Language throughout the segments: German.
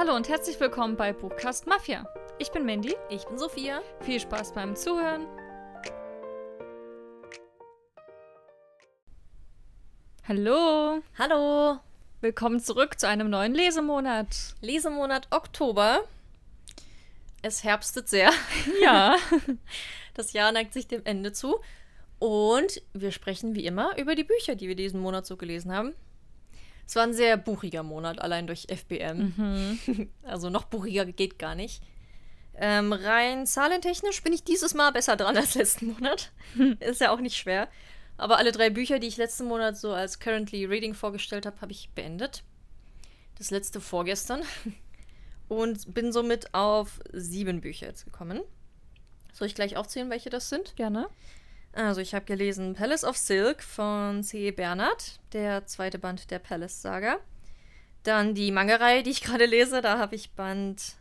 Hallo und herzlich willkommen bei Buchcast Mafia. Ich bin Mandy. Ich bin Sophia. Viel Spaß beim Zuhören. Hallo. Hallo. Willkommen zurück zu einem neuen Lesemonat. Lesemonat Oktober. Es herbstet sehr. Ja. Das Jahr neigt sich dem Ende zu. Und wir sprechen wie immer über die Bücher, die wir diesen Monat so gelesen haben. Es war ein sehr buchiger Monat, allein durch FBM. Mhm. Also noch buchiger geht gar nicht. Ähm, rein zahlentechnisch bin ich dieses Mal besser dran als letzten Monat. Ist ja auch nicht schwer. Aber alle drei Bücher, die ich letzten Monat so als Currently Reading vorgestellt habe, habe ich beendet. Das letzte vorgestern. Und bin somit auf sieben Bücher jetzt gekommen. Soll ich gleich aufzählen, welche das sind? Gerne. Also, ich habe gelesen Palace of Silk von C. Bernhard, der zweite Band der Palace-Saga. Dann die Manga-Reihe, die ich gerade lese, da habe ich Band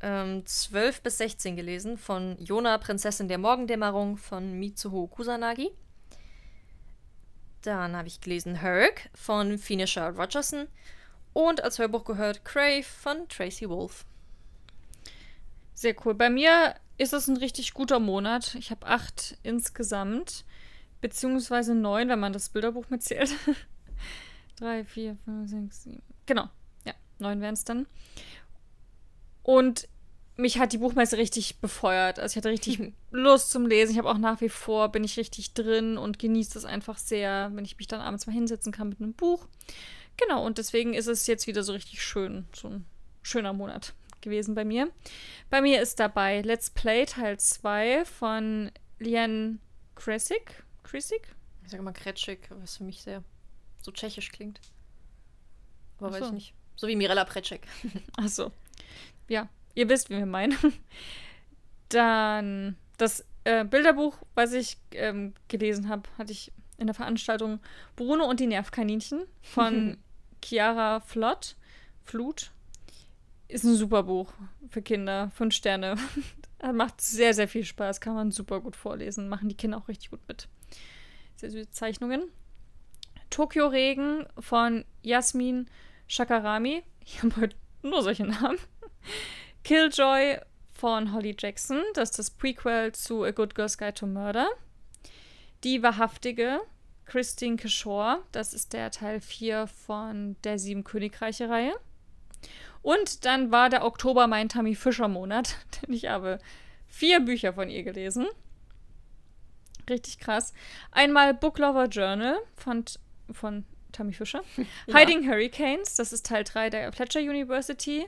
ähm, 12 bis 16 gelesen von Yona, Prinzessin der Morgendämmerung von Mitsuho Kusanagi. Dann habe ich gelesen Herc von Finisher Rogerson und als Hörbuch gehört Crave von Tracy Wolf. Sehr cool. Bei mir ist es ein richtig guter Monat. Ich habe acht insgesamt, beziehungsweise neun, wenn man das Bilderbuch mitzählt. Drei, vier, fünf, sechs, sieben. Genau. Ja, neun wären es dann. Und mich hat die Buchmesse richtig befeuert. Also ich hatte richtig Lust zum Lesen. Ich habe auch nach wie vor, bin ich richtig drin und genieße es einfach sehr, wenn ich mich dann abends mal hinsetzen kann mit einem Buch. Genau, und deswegen ist es jetzt wieder so richtig schön. So ein schöner Monat gewesen bei mir. Bei mir ist dabei Let's Play Teil 2 von Lian Kresik. Kresik? Ich sage mal Kretschik, was für mich sehr so tschechisch klingt. Aber Ach weiß so. ich nicht. So wie Mirella Pretschek. Achso. Ja, ihr wisst, wie wir meinen. Dann das äh, Bilderbuch, was ich ähm, gelesen habe, hatte ich in der Veranstaltung Bruno und die Nervkaninchen von Chiara Flott. Flut. Ist ein super Buch für Kinder. Fünf Sterne. Macht sehr, sehr viel Spaß. Kann man super gut vorlesen. Machen die Kinder auch richtig gut mit. Sehr süße Zeichnungen. Tokyo Regen von Jasmin Shakarami. Ich habe heute nur solche Namen. Killjoy von Holly Jackson. Das ist das Prequel zu A Good Girl's Guide to Murder. Die Wahrhaftige, Christine Kishore. Das ist der Teil 4 von der Sieben Königreiche-Reihe. Und dann war der Oktober mein Tammy Fischer-Monat, denn ich habe vier Bücher von ihr gelesen. Richtig krass. Einmal Book Lover Journal von, von Tammy Fischer. Ja. Hiding Hurricanes, das ist Teil 3 der Fletcher University.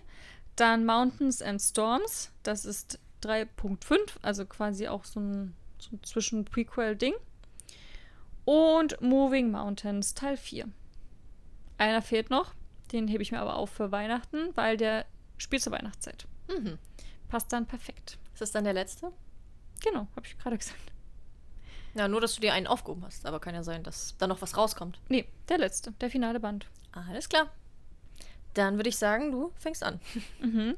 Dann Mountains and Storms, das ist 3.5, also quasi auch so ein, so ein Zwischen-Prequel-Ding. Und Moving Mountains, Teil 4. Einer fehlt noch, den hebe ich mir aber auf für Weihnachten, weil der spielt zur Weihnachtszeit. Mhm. Passt dann perfekt. Ist das dann der letzte? Genau, habe ich gerade gesagt. Ja, nur, dass du dir einen aufgehoben hast. Aber kann ja sein, dass da noch was rauskommt. Nee, der letzte, der finale Band. Alles klar. Dann würde ich sagen, du fängst an. Mhm.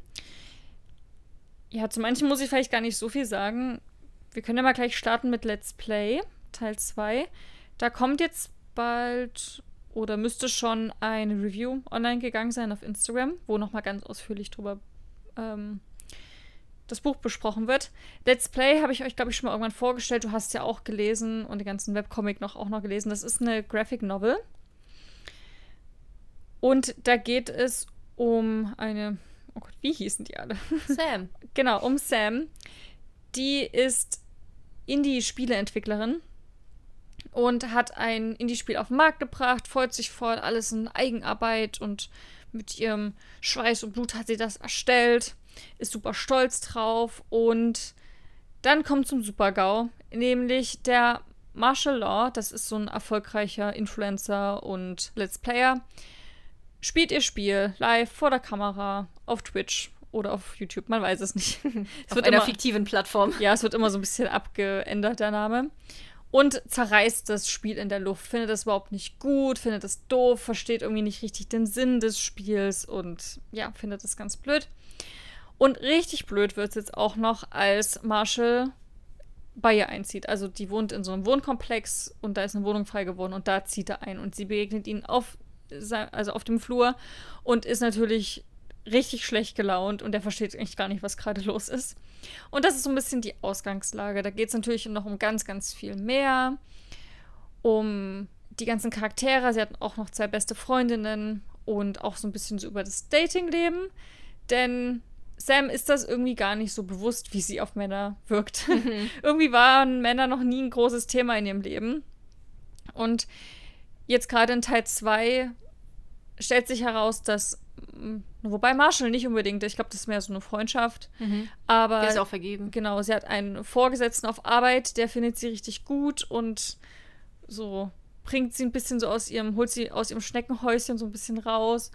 Ja, zu manchen muss ich vielleicht gar nicht so viel sagen. Wir können ja mal gleich starten mit Let's Play, Teil 2. Da kommt jetzt bald oder müsste schon eine Review online gegangen sein auf Instagram, wo nochmal ganz ausführlich drüber ähm, das Buch besprochen wird. Let's Play habe ich euch, glaube ich, schon mal irgendwann vorgestellt. Du hast ja auch gelesen und den ganzen Webcomic noch auch noch gelesen. Das ist eine Graphic Novel. Und da geht es um eine. Oh Gott, wie hießen die alle? Sam. Genau, um Sam. Die ist Indie-Spieleentwicklerin und hat ein Indie-Spiel auf den Markt gebracht, freut sich voll, alles in Eigenarbeit und mit ihrem Schweiß und Blut hat sie das erstellt, ist super stolz drauf und dann kommt zum Super-GAU, nämlich der Martial Law, das ist so ein erfolgreicher Influencer und Let's Player, spielt ihr Spiel live vor der Kamera auf Twitch oder auf YouTube, man weiß es nicht. es Auf wird einer immer, fiktiven Plattform. ja, es wird immer so ein bisschen abgeändert, der Name. Und zerreißt das Spiel in der Luft, findet das überhaupt nicht gut, findet es doof, versteht irgendwie nicht richtig den Sinn des Spiels und ja, findet es ganz blöd. Und richtig blöd wird es jetzt auch noch, als Marshall bei ihr einzieht. Also die wohnt in so einem Wohnkomplex und da ist eine Wohnung frei geworden und da zieht er ein und sie begegnet ihn auf, also auf dem Flur und ist natürlich richtig schlecht gelaunt und der versteht eigentlich gar nicht, was gerade los ist. Und das ist so ein bisschen die Ausgangslage. Da geht es natürlich noch um ganz, ganz viel mehr. Um die ganzen Charaktere. Sie hatten auch noch zwei beste Freundinnen und auch so ein bisschen so über das Datingleben. Denn Sam ist das irgendwie gar nicht so bewusst, wie sie auf Männer wirkt. Mhm. irgendwie waren Männer noch nie ein großes Thema in ihrem Leben. Und jetzt gerade in Teil 2 stellt sich heraus, dass mm, Wobei Marshall nicht unbedingt, ich glaube, das ist mehr so eine Freundschaft. Mhm. Aber. Der ist auch vergeben. Genau, sie hat einen Vorgesetzten auf Arbeit, der findet sie richtig gut und so bringt sie ein bisschen so aus ihrem, holt sie aus ihrem Schneckenhäuschen so ein bisschen raus.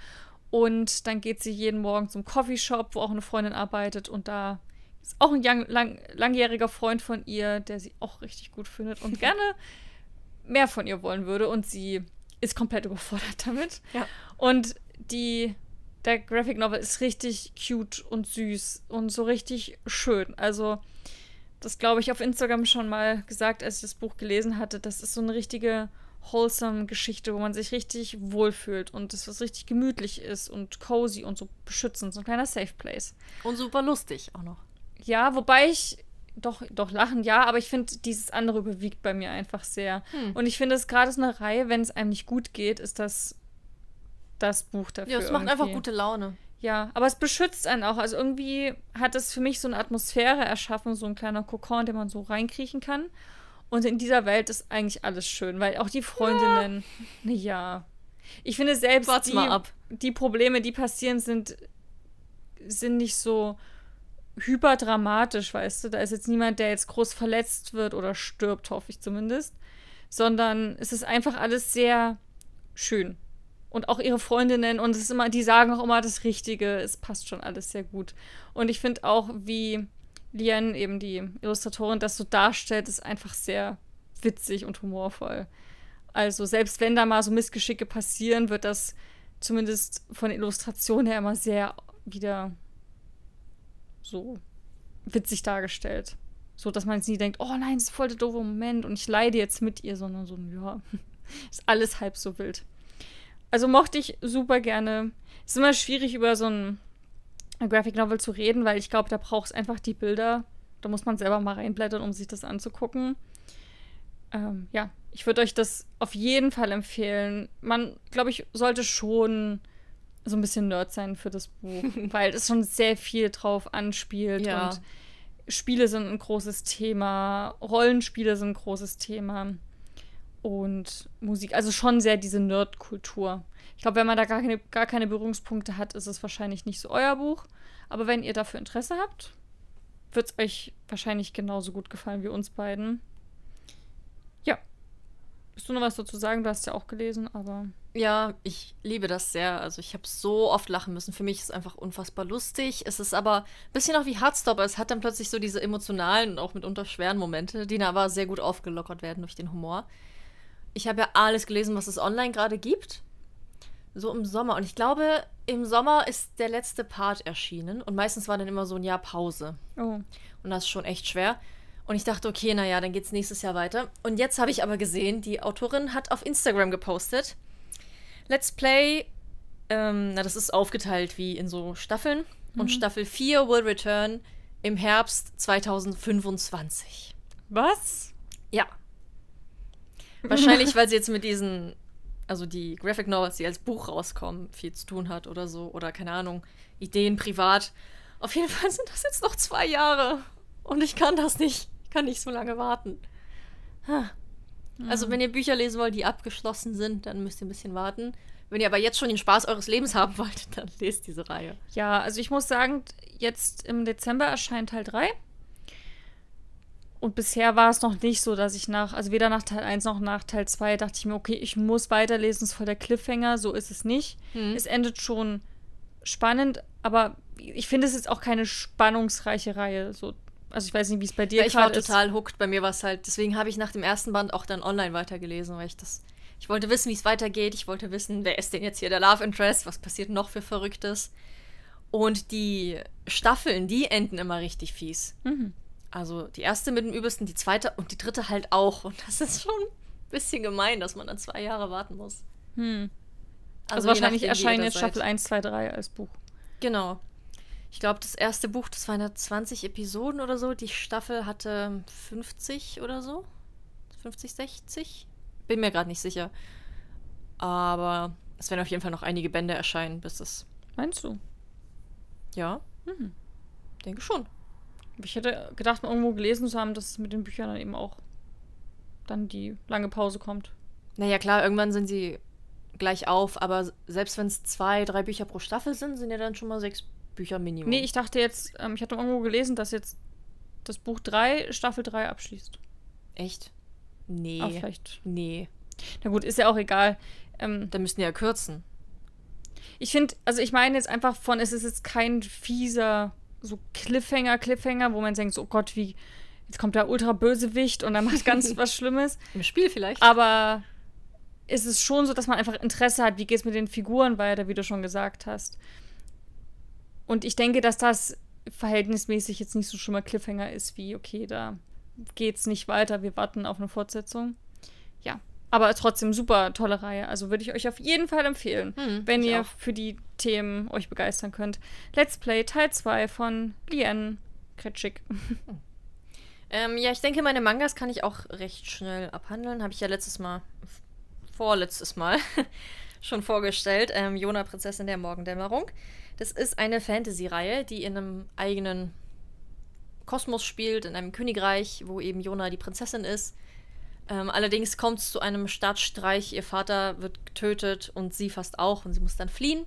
Und dann geht sie jeden Morgen zum Coffeeshop, wo auch eine Freundin arbeitet. Und da ist auch ein lang, lang, langjähriger Freund von ihr, der sie auch richtig gut findet und gerne mehr von ihr wollen würde. Und sie ist komplett überfordert damit. Ja. Und die, der Graphic Novel ist richtig cute und süß und so richtig schön. Also, das glaube ich auf Instagram schon mal gesagt, als ich das Buch gelesen hatte. Das ist so eine richtige wholesome Geschichte, wo man sich richtig wohlfühlt und es was richtig gemütlich ist und cozy und so beschützend, so ein kleiner Safe Place. Und super lustig auch noch. Ja, wobei ich doch, doch lachen, ja, aber ich finde, dieses andere überwiegt bei mir einfach sehr. Hm. Und ich finde es gerade so eine Reihe, wenn es einem nicht gut geht, ist das das Buch dafür. Ja, es macht irgendwie. einfach gute Laune. Ja, aber es beschützt einen auch. Also irgendwie hat es für mich so eine Atmosphäre erschaffen, so ein kleiner Kokon, in den man so reinkriechen kann. Und in dieser Welt ist eigentlich alles schön, weil auch die Freundinnen, ja. ja. Ich finde selbst die, die Probleme, die passieren, sind, sind nicht so hyperdramatisch, weißt du. Da ist jetzt niemand, der jetzt groß verletzt wird oder stirbt, hoffe ich zumindest. Sondern es ist einfach alles sehr schön. Und auch ihre Freundinnen und es ist immer, die sagen auch immer das Richtige. Es passt schon alles sehr gut. Und ich finde auch, wie Lien, eben die Illustratorin, das so darstellt, ist einfach sehr witzig und humorvoll. Also selbst wenn da mal so Missgeschicke passieren, wird das zumindest von der Illustration her immer sehr wieder so witzig dargestellt. So, dass man jetzt nie denkt, oh nein, das ist voll der doofe Moment und ich leide jetzt mit ihr, sondern so, ja, ist alles halb so wild. Also mochte ich super gerne. Ist immer schwierig, über so ein Graphic Novel zu reden, weil ich glaube, da braucht es einfach die Bilder. Da muss man selber mal reinblättern, um sich das anzugucken. Ähm, ja, ich würde euch das auf jeden Fall empfehlen. Man, glaube ich, sollte schon so ein bisschen Nerd sein für das Buch, weil es schon sehr viel drauf anspielt ja. und Spiele sind ein großes Thema, Rollenspiele sind ein großes Thema und Musik, also schon sehr diese Nerdkultur. Ich glaube, wenn man da gar keine, gar keine Berührungspunkte hat, ist es wahrscheinlich nicht so euer Buch. Aber wenn ihr dafür Interesse habt, wird es euch wahrscheinlich genauso gut gefallen wie uns beiden. Ja. Bist du noch was dazu sagen? Du hast ja auch gelesen, aber. Ja, ich liebe das sehr. Also ich habe so oft lachen müssen. Für mich ist es einfach unfassbar lustig. Es ist aber ein bisschen auch wie Hardstopper. Es hat dann plötzlich so diese emotionalen und auch mitunter schweren Momente, die dann aber sehr gut aufgelockert werden durch den Humor. Ich habe ja alles gelesen, was es online gerade gibt so im Sommer. Und ich glaube, im Sommer ist der letzte Part erschienen. Und meistens war dann immer so ein Jahr Pause. Oh. Und das ist schon echt schwer. Und ich dachte, okay, naja, dann geht's nächstes Jahr weiter. Und jetzt habe ich aber gesehen, die Autorin hat auf Instagram gepostet. Let's Play, ähm, na, das ist aufgeteilt wie in so Staffeln. Mhm. Und Staffel 4 will return im Herbst 2025. Was? Ja. Wahrscheinlich, weil sie jetzt mit diesen also die Graphic Novels, die als Buch rauskommen, viel zu tun hat oder so. Oder keine Ahnung, Ideen privat. Auf jeden Fall sind das jetzt noch zwei Jahre. Und ich kann das nicht. Ich kann nicht so lange warten. Also, wenn ihr Bücher lesen wollt, die abgeschlossen sind, dann müsst ihr ein bisschen warten. Wenn ihr aber jetzt schon den Spaß eures Lebens haben wollt, dann lest diese Reihe. Ja, also ich muss sagen, jetzt im Dezember erscheint Teil 3. Und bisher war es noch nicht so, dass ich nach, also weder nach Teil 1 noch nach Teil 2 dachte ich mir, okay, ich muss weiterlesen, ist voll der Cliffhanger, so ist es nicht. Hm. Es endet schon spannend, aber ich finde es jetzt auch keine spannungsreiche Reihe. So, also ich weiß nicht, wie es bei dir ja, ich war total hooked, bei mir war es halt, deswegen habe ich nach dem ersten Band auch dann online weitergelesen, weil ich das, ich wollte wissen, wie es weitergeht, ich wollte wissen, wer ist denn jetzt hier der Love Interest, was passiert noch für Verrücktes. Und die Staffeln, die enden immer richtig fies. Mhm. Also die erste mit dem übelsten, die zweite und die dritte halt auch. Und das ist schon ein bisschen gemein, dass man dann zwei Jahre warten muss. Hm. Also, also wahrscheinlich erscheinen jetzt Staffel 1, 2, 3 als Buch. Genau. Ich glaube, das erste Buch, das waren 20 Episoden oder so. Die Staffel hatte 50 oder so. 50, 60? Bin mir gerade nicht sicher. Aber es werden auf jeden Fall noch einige Bände erscheinen, bis es. Meinst du? Ja. Mhm. Denke schon. Ich hätte gedacht, irgendwo gelesen zu haben, dass es mit den Büchern dann eben auch dann die lange Pause kommt. Naja, klar, irgendwann sind sie gleich auf, aber selbst wenn es zwei, drei Bücher pro Staffel sind, sind ja dann schon mal sechs Bücher Minimum. Nee, ich dachte jetzt, ähm, ich hatte irgendwo gelesen, dass jetzt das Buch 3 Staffel 3 abschließt. Echt? Nee. Aber vielleicht. Nee. Na gut, ist ja auch egal. Ähm, da müssten ja kürzen. Ich finde, also ich meine jetzt einfach von, es ist jetzt kein fieser, so Cliffhanger, Cliffhanger, wo man denkt, so, oh Gott, wie, jetzt kommt der Ultra-Bösewicht und dann macht ganz was Schlimmes. Im Spiel vielleicht. Aber ist es schon so, dass man einfach Interesse hat, wie geht es mit den Figuren weiter, wie du schon gesagt hast. Und ich denke, dass das verhältnismäßig jetzt nicht so schlimmer Cliffhanger ist, wie, okay, da geht's nicht weiter, wir warten auf eine Fortsetzung. Ja. Aber trotzdem super tolle Reihe. Also würde ich euch auf jeden Fall empfehlen, hm, wenn ihr auch. für die Themen euch begeistern könnt. Let's Play Teil 2 von Lien Kretschik. Ähm, ja, ich denke, meine Mangas kann ich auch recht schnell abhandeln. Habe ich ja letztes Mal, vorletztes Mal schon vorgestellt. Ähm, Jona, Prinzessin der Morgendämmerung. Das ist eine Fantasy-Reihe, die in einem eigenen Kosmos spielt, in einem Königreich, wo eben Jona die Prinzessin ist. Ähm, allerdings kommt es zu einem Staatsstreich. Ihr Vater wird getötet und sie fast auch und sie muss dann fliehen.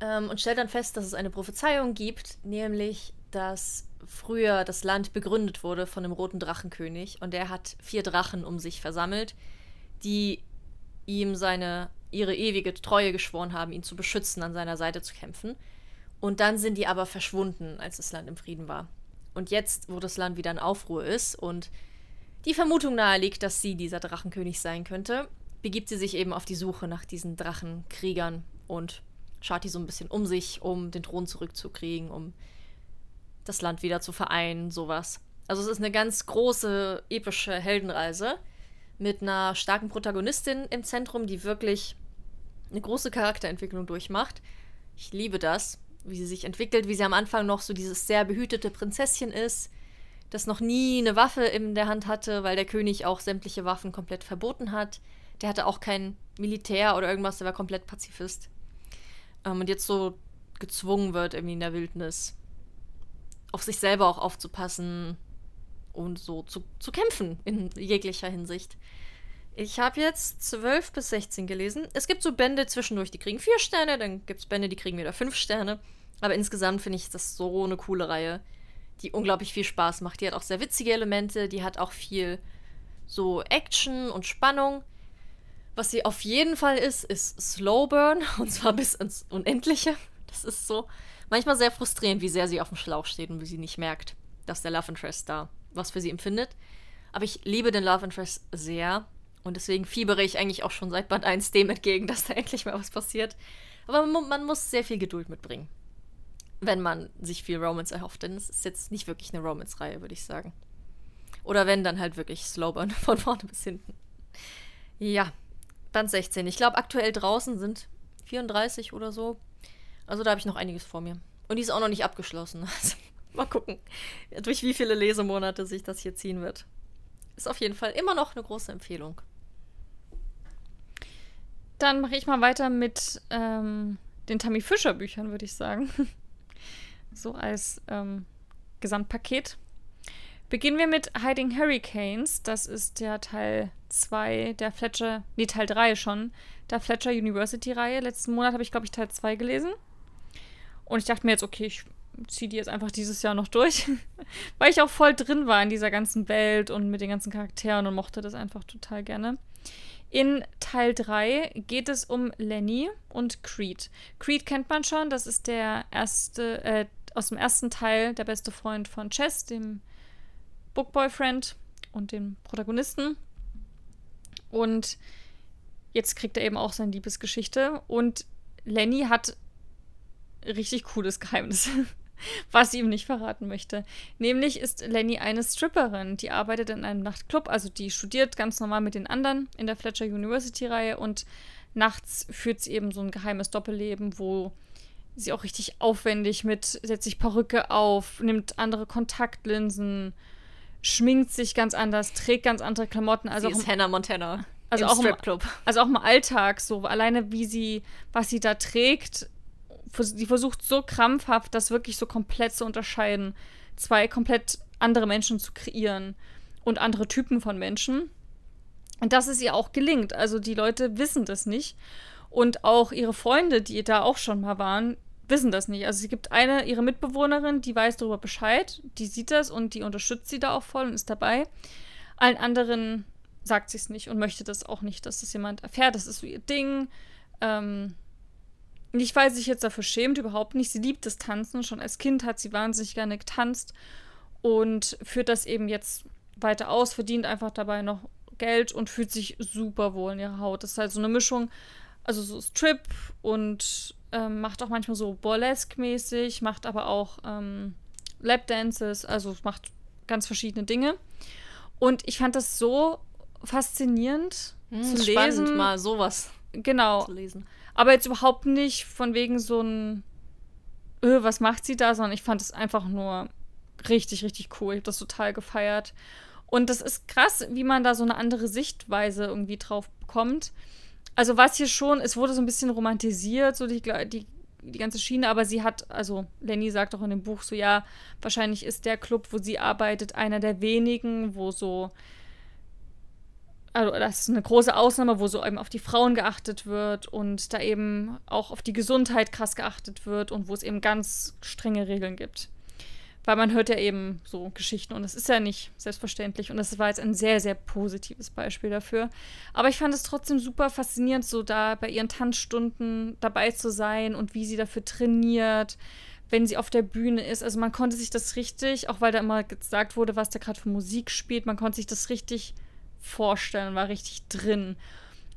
Ähm, und stellt dann fest, dass es eine Prophezeiung gibt, nämlich, dass früher das Land begründet wurde von dem roten Drachenkönig und der hat vier Drachen um sich versammelt, die ihm seine ihre ewige Treue geschworen haben, ihn zu beschützen, an seiner Seite zu kämpfen. Und dann sind die aber verschwunden, als das Land im Frieden war. Und jetzt, wo das Land wieder in Aufruhr ist und die Vermutung naheliegt, dass sie dieser Drachenkönig sein könnte, begibt sie sich eben auf die Suche nach diesen Drachenkriegern und schaut die so ein bisschen um sich, um den Thron zurückzukriegen, um das Land wieder zu vereinen, sowas. Also es ist eine ganz große, epische Heldenreise mit einer starken Protagonistin im Zentrum, die wirklich eine große Charakterentwicklung durchmacht. Ich liebe das, wie sie sich entwickelt, wie sie am Anfang noch so dieses sehr behütete Prinzesschen ist, das noch nie eine Waffe in der Hand hatte, weil der König auch sämtliche Waffen komplett verboten hat. Der hatte auch kein Militär oder irgendwas, der war komplett Pazifist. Ähm, und jetzt so gezwungen wird, irgendwie in der Wildnis auf sich selber auch aufzupassen und so zu, zu kämpfen in jeglicher Hinsicht. Ich habe jetzt 12 bis 16 gelesen. Es gibt so Bände zwischendurch, die kriegen 4 Sterne, dann gibt es Bände, die kriegen wieder 5 Sterne. Aber insgesamt finde ich das so eine coole Reihe, die unglaublich viel Spaß macht. Die hat auch sehr witzige Elemente, die hat auch viel so Action und Spannung. Was sie auf jeden Fall ist, ist Slowburn und zwar bis ins Unendliche. Das ist so manchmal sehr frustrierend, wie sehr sie auf dem Schlauch steht und wie sie nicht merkt, dass der Love Interest da was für sie empfindet. Aber ich liebe den Love Interest sehr und deswegen fiebere ich eigentlich auch schon seit Band 1 dem entgegen, dass da endlich mal was passiert. Aber man, man muss sehr viel Geduld mitbringen, wenn man sich viel Romance erhofft, denn es ist jetzt nicht wirklich eine Romance-Reihe, würde ich sagen. Oder wenn, dann halt wirklich Slowburn von vorne bis hinten. Ja, Band 16. Ich glaube, aktuell draußen sind 34 oder so. Also da habe ich noch einiges vor mir. Und die ist auch noch nicht abgeschlossen. Also mal gucken, durch wie viele Lesemonate sich das hier ziehen wird. Ist auf jeden Fall immer noch eine große Empfehlung. Dann mache ich mal weiter mit ähm, den Tammy Fischer Büchern, würde ich sagen. so als ähm, Gesamtpaket. Beginnen wir mit Hiding Hurricanes. Das ist der Teil 2 der Fletcher, nee, Teil 3 schon, der Fletcher University Reihe. Letzten Monat habe ich, glaube ich, Teil 2 gelesen. Und ich dachte mir jetzt, okay, ich ziehe die jetzt einfach dieses Jahr noch durch. Weil ich auch voll drin war in dieser ganzen Welt und mit den ganzen Charakteren und mochte das einfach total gerne. In Teil 3 geht es um Lenny und Creed. Creed kennt man schon, das ist der erste, äh, aus dem ersten Teil der beste Freund von Chess, dem Bookboyfriend und dem Protagonisten. Und jetzt kriegt er eben auch seine Liebesgeschichte. Und Lenny hat richtig cooles Geheimnis, was sie ihm nicht verraten möchte. Nämlich ist Lenny eine Stripperin, die arbeitet in einem Nachtclub, also die studiert ganz normal mit den anderen in der Fletcher University-Reihe und nachts führt sie eben so ein geheimes Doppelleben, wo sie auch richtig aufwendig mit, setzt sich Perücke auf, nimmt andere Kontaktlinsen, schminkt sich ganz anders, trägt ganz andere Klamotten. Also sie ist Hannah Montana. Also auch, im, also auch im Alltag, so alleine wie sie, was sie da trägt, die versucht so krampfhaft, das wirklich so komplett zu unterscheiden. Zwei komplett andere Menschen zu kreieren und andere Typen von Menschen. Und dass es ihr auch gelingt. Also die Leute wissen das nicht. Und auch ihre Freunde, die da auch schon mal waren, wissen das nicht. Also es gibt eine, ihre Mitbewohnerin, die weiß darüber Bescheid, die sieht das und die unterstützt sie da auch voll und ist dabei. Allen anderen sagt sie es nicht und möchte das auch nicht, dass das jemand erfährt. Das ist so ihr Ding. Ähm, nicht, weil sie sich jetzt dafür schämt, überhaupt nicht. Sie liebt das Tanzen. Schon als Kind hat sie wahnsinnig gerne getanzt und führt das eben jetzt weiter aus, verdient einfach dabei noch Geld und fühlt sich super wohl in ihrer Haut. Das ist halt so eine Mischung, also so Strip und ähm, macht auch manchmal so Burlesque-mäßig, macht aber auch ähm, Lapdances, also macht ganz verschiedene Dinge. Und ich fand das so faszinierend hm, zu lesen. Spannend, mal sowas genau. zu lesen. Aber jetzt überhaupt nicht von wegen so ein, öh, was macht sie da, sondern ich fand es einfach nur richtig, richtig cool. Ich habe das total gefeiert. Und das ist krass, wie man da so eine andere Sichtweise irgendwie drauf bekommt. Also was hier schon, es wurde so ein bisschen romantisiert, so die, die, die ganze Schiene, aber sie hat, also Lenny sagt auch in dem Buch so, ja, wahrscheinlich ist der Club, wo sie arbeitet, einer der wenigen, wo so also das ist eine große Ausnahme, wo so eben auf die Frauen geachtet wird und da eben auch auf die Gesundheit krass geachtet wird und wo es eben ganz strenge Regeln gibt. Weil man hört ja eben so Geschichten und es ist ja nicht selbstverständlich und das war jetzt ein sehr, sehr positives Beispiel dafür. Aber ich fand es trotzdem super faszinierend, so da bei ihren Tanzstunden dabei zu sein und wie sie dafür trainiert, wenn sie auf der Bühne ist. Also man konnte sich das richtig, auch weil da immer gesagt wurde, was da gerade für Musik spielt, man konnte sich das richtig vorstellen, war richtig drin.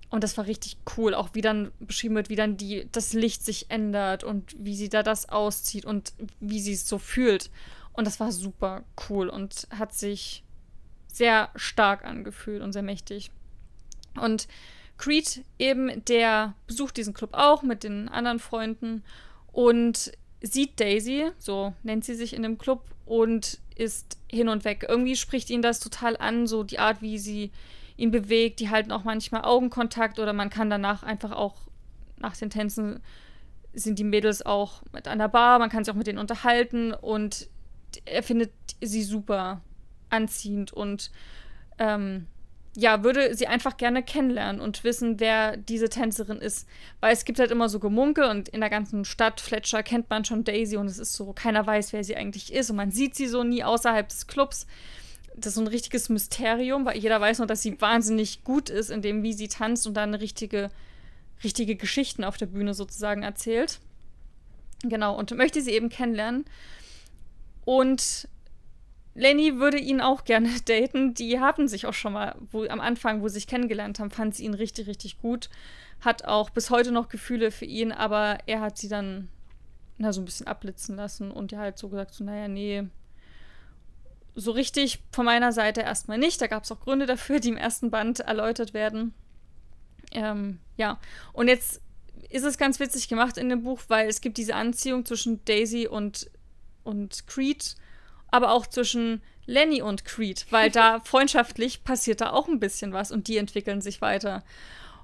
Und das war richtig cool, auch wie dann beschrieben wird, wie dann die, das Licht sich ändert und wie sie da das auszieht und wie sie es so fühlt. Und das war super cool und hat sich sehr stark angefühlt und sehr mächtig. Und Creed eben, der besucht diesen Club auch mit den anderen Freunden und sieht Daisy, so nennt sie sich in dem Club, und ist hin und weg. Irgendwie spricht ihn das total an, so die Art, wie sie ihn bewegt. Die halten auch manchmal Augenkontakt oder man kann danach einfach auch nach den Tänzen sind die Mädels auch mit an der Bar, man kann sich auch mit denen unterhalten und er findet sie super anziehend und ähm, ja, würde sie einfach gerne kennenlernen und wissen, wer diese Tänzerin ist. Weil es gibt halt immer so Gemunkel und in der ganzen Stadt Fletcher kennt man schon Daisy und es ist so, keiner weiß, wer sie eigentlich ist und man sieht sie so nie außerhalb des Clubs. Das ist so ein richtiges Mysterium, weil jeder weiß nur, dass sie wahnsinnig gut ist in dem, wie sie tanzt und dann richtige, richtige Geschichten auf der Bühne sozusagen erzählt. Genau, und möchte sie eben kennenlernen. Und Lenny würde ihn auch gerne daten. Die haben sich auch schon mal, wo, am Anfang, wo sie sich kennengelernt haben, fand sie ihn richtig, richtig gut. Hat auch bis heute noch Gefühle für ihn, aber er hat sie dann na, so ein bisschen abblitzen lassen und ja halt so gesagt, so, naja, nee, so richtig von meiner Seite erstmal nicht. Da gab es auch Gründe dafür, die im ersten Band erläutert werden. Ähm, ja, und jetzt ist es ganz witzig gemacht in dem Buch, weil es gibt diese Anziehung zwischen Daisy und, und Creed aber auch zwischen Lenny und Creed, weil da freundschaftlich passiert da auch ein bisschen was und die entwickeln sich weiter.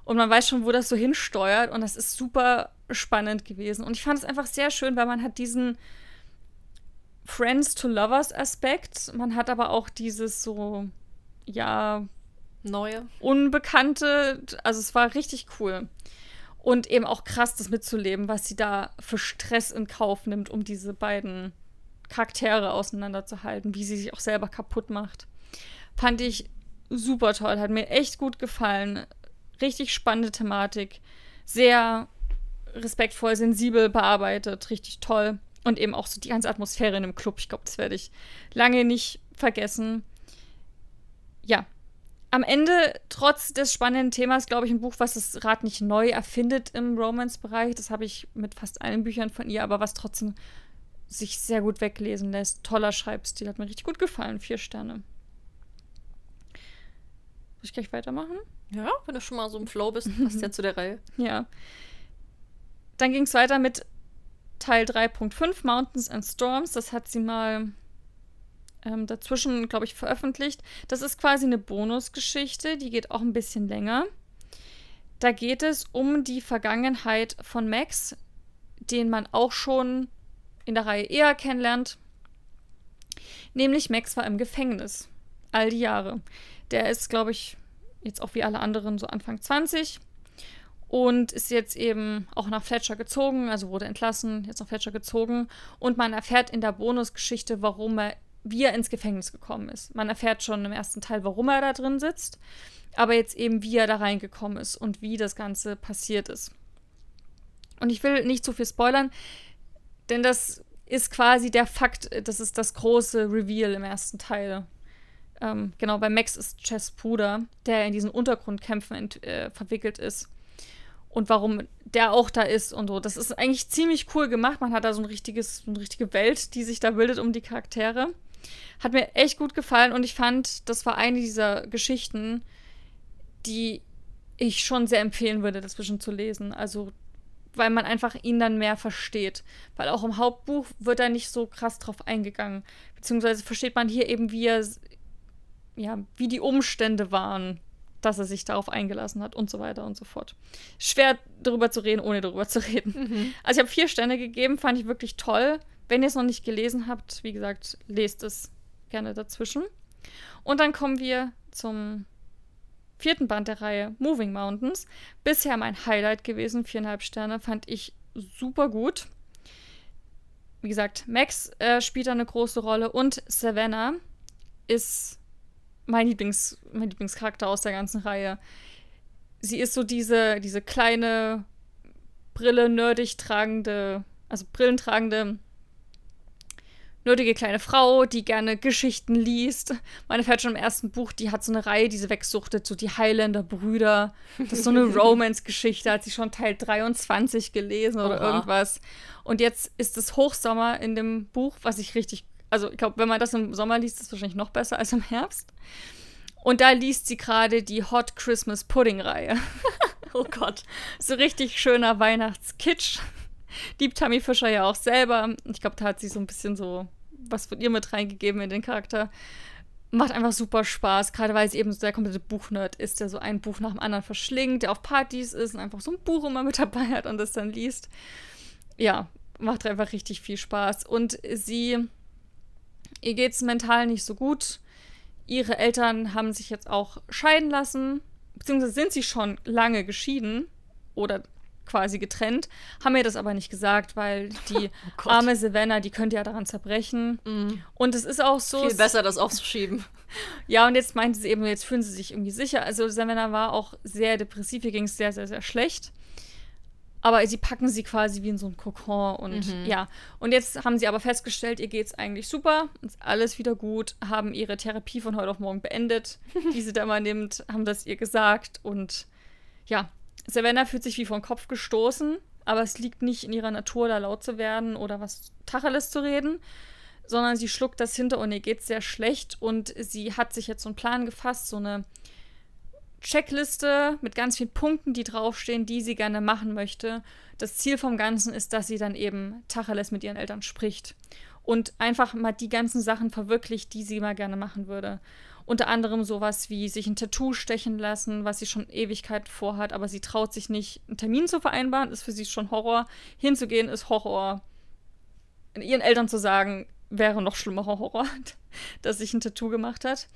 Und man weiß schon, wo das so hinsteuert und das ist super spannend gewesen. Und ich fand es einfach sehr schön, weil man hat diesen Friends to Lovers Aspekt, man hat aber auch dieses so, ja, neue, unbekannte, also es war richtig cool. Und eben auch krass, das mitzuleben, was sie da für Stress in Kauf nimmt, um diese beiden Charaktere auseinanderzuhalten, wie sie sich auch selber kaputt macht. Fand ich super toll, hat mir echt gut gefallen. Richtig spannende Thematik, sehr respektvoll, sensibel bearbeitet, richtig toll. Und eben auch so die ganze Atmosphäre in dem Club. Ich glaube, das werde ich lange nicht vergessen. Ja. Am Ende, trotz des spannenden Themas, glaube ich, ein Buch, was das Rad nicht neu erfindet im Romance-Bereich. Das habe ich mit fast allen Büchern von ihr, aber was trotzdem sich sehr gut weglesen lässt. Toller Schreibstil, hat mir richtig gut gefallen. Vier Sterne. Soll ich gleich weitermachen? Ja, wenn du schon mal so im Flow bist, passt ja zu der Reihe. Ja. Dann ging es weiter mit Teil 3.5 Mountains and Storms. Das hat sie mal ähm, dazwischen, glaube ich, veröffentlicht. Das ist quasi eine Bonusgeschichte, die geht auch ein bisschen länger. Da geht es um die Vergangenheit von Max, den man auch schon in der Reihe eher kennenlernt. Nämlich Max war im Gefängnis. All die Jahre. Der ist, glaube ich, jetzt auch wie alle anderen so Anfang 20 und ist jetzt eben auch nach Fletcher gezogen, also wurde entlassen, jetzt nach Fletcher gezogen. Und man erfährt in der Bonusgeschichte, warum er, wie er ins Gefängnis gekommen ist. Man erfährt schon im ersten Teil, warum er da drin sitzt, aber jetzt eben, wie er da reingekommen ist und wie das Ganze passiert ist. Und ich will nicht zu viel spoilern, denn das ist quasi der Fakt, das ist das große Reveal im ersten Teil. Ähm, genau, bei Max ist Chess Bruder, der in diesen Untergrundkämpfen äh, verwickelt ist. Und warum der auch da ist und so. Das ist eigentlich ziemlich cool gemacht. Man hat da so ein richtiges, eine richtige Welt, die sich da bildet um die Charaktere. Hat mir echt gut gefallen und ich fand, das war eine dieser Geschichten, die ich schon sehr empfehlen würde, dazwischen zu lesen. Also weil man einfach ihn dann mehr versteht. Weil auch im Hauptbuch wird er nicht so krass drauf eingegangen. Beziehungsweise versteht man hier eben, wie er, ja, wie die Umstände waren, dass er sich darauf eingelassen hat und so weiter und so fort. Schwer darüber zu reden, ohne darüber zu reden. Mhm. Also ich habe vier Sterne gegeben, fand ich wirklich toll. Wenn ihr es noch nicht gelesen habt, wie gesagt, lest es gerne dazwischen. Und dann kommen wir zum vierten Band der Reihe Moving Mountains. Bisher mein Highlight gewesen, viereinhalb Sterne, fand ich super gut. Wie gesagt, Max äh, spielt da eine große Rolle und Savannah ist mein, Lieblings, mein Lieblingscharakter aus der ganzen Reihe. Sie ist so diese, diese kleine Brille nerdig tragende, also brillentragende nerdige kleine Frau, die gerne Geschichten liest. Meine fährt schon im ersten Buch, die hat so eine Reihe, die sie wegsuchtet, so die Highlander-Brüder. Das ist so eine Romance-Geschichte, hat sie schon Teil 23 gelesen oder Oha. irgendwas. Und jetzt ist es Hochsommer in dem Buch, was ich richtig, also ich glaube, wenn man das im Sommer liest, ist es wahrscheinlich noch besser als im Herbst. Und da liest sie gerade die Hot Christmas Pudding-Reihe. oh Gott. So richtig schöner Weihnachtskitsch. Liebt Tammy Fischer ja auch selber. Ich glaube, da hat sie so ein bisschen so was von ihr mit reingegeben in den Charakter. Macht einfach super Spaß, gerade weil sie eben so der komplette Buchnerd ist, der so ein Buch nach dem anderen verschlingt, der auf Partys ist und einfach so ein Buch immer mit dabei hat und das dann liest. Ja, macht einfach richtig viel Spaß. Und sie, ihr geht es mental nicht so gut. Ihre Eltern haben sich jetzt auch scheiden lassen, beziehungsweise sind sie schon lange geschieden oder quasi getrennt, haben mir das aber nicht gesagt, weil die oh arme Savannah, die könnte ja daran zerbrechen. Mm. Und es ist auch so. Viel besser, das aufzuschieben. ja, und jetzt meinte sie eben, jetzt fühlen sie sich irgendwie sicher. Also Savannah war auch sehr depressiv, ihr ging es sehr, sehr, sehr schlecht. Aber sie packen sie quasi wie in so einen Kokon und mhm. ja. Und jetzt haben sie aber festgestellt, ihr geht es eigentlich super, ist alles wieder gut, haben ihre Therapie von heute auf morgen beendet, die sie da mal nimmt, haben das ihr gesagt und ja, Savannah fühlt sich wie vom Kopf gestoßen, aber es liegt nicht in ihrer Natur, da laut zu werden oder was Tacheles zu reden, sondern sie schluckt das hinter und ihr geht sehr schlecht und sie hat sich jetzt so einen Plan gefasst, so eine Checkliste mit ganz vielen Punkten, die draufstehen, die sie gerne machen möchte. Das Ziel vom Ganzen ist, dass sie dann eben Tacheles mit ihren Eltern spricht und einfach mal die ganzen Sachen verwirklicht, die sie mal gerne machen würde. Unter anderem sowas wie sich ein Tattoo stechen lassen, was sie schon Ewigkeit vorhat, aber sie traut sich nicht, einen Termin zu vereinbaren, ist für sie schon Horror. Hinzugehen ist Horror. Ihren Eltern zu sagen, wäre noch schlimmerer Horror, dass sich ein Tattoo gemacht hat.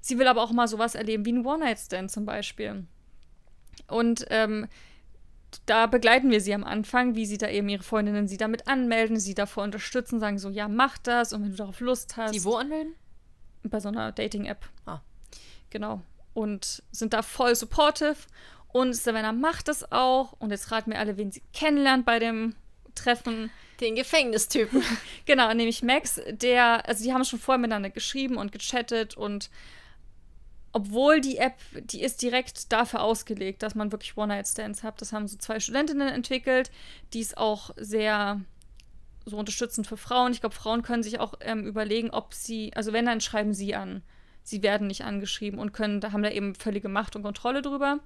Sie will aber auch mal sowas erleben wie ein One-Night-Stand zum Beispiel. Und ähm, da begleiten wir sie am Anfang, wie sie da eben ihre Freundinnen sie damit anmelden, sie davor unterstützen, sagen so, ja, mach das und wenn du darauf Lust hast. Die wo anmelden? Bei so einer Dating-App. Ah. Genau. Und sind da voll supportive. Und Savannah macht das auch. Und jetzt raten wir alle, wen sie kennenlernt bei dem Treffen. Den Gefängnistypen. genau, nämlich Max, der, also die haben schon vorher miteinander geschrieben und gechattet und obwohl die App, die ist direkt dafür ausgelegt, dass man wirklich One-Night-Stands hat. Das haben so zwei Studentinnen entwickelt, die es auch sehr so unterstützend für Frauen. Ich glaube, Frauen können sich auch ähm, überlegen, ob sie, also wenn, dann schreiben sie an. Sie werden nicht angeschrieben und können, da haben da eben völlige Macht und Kontrolle drüber.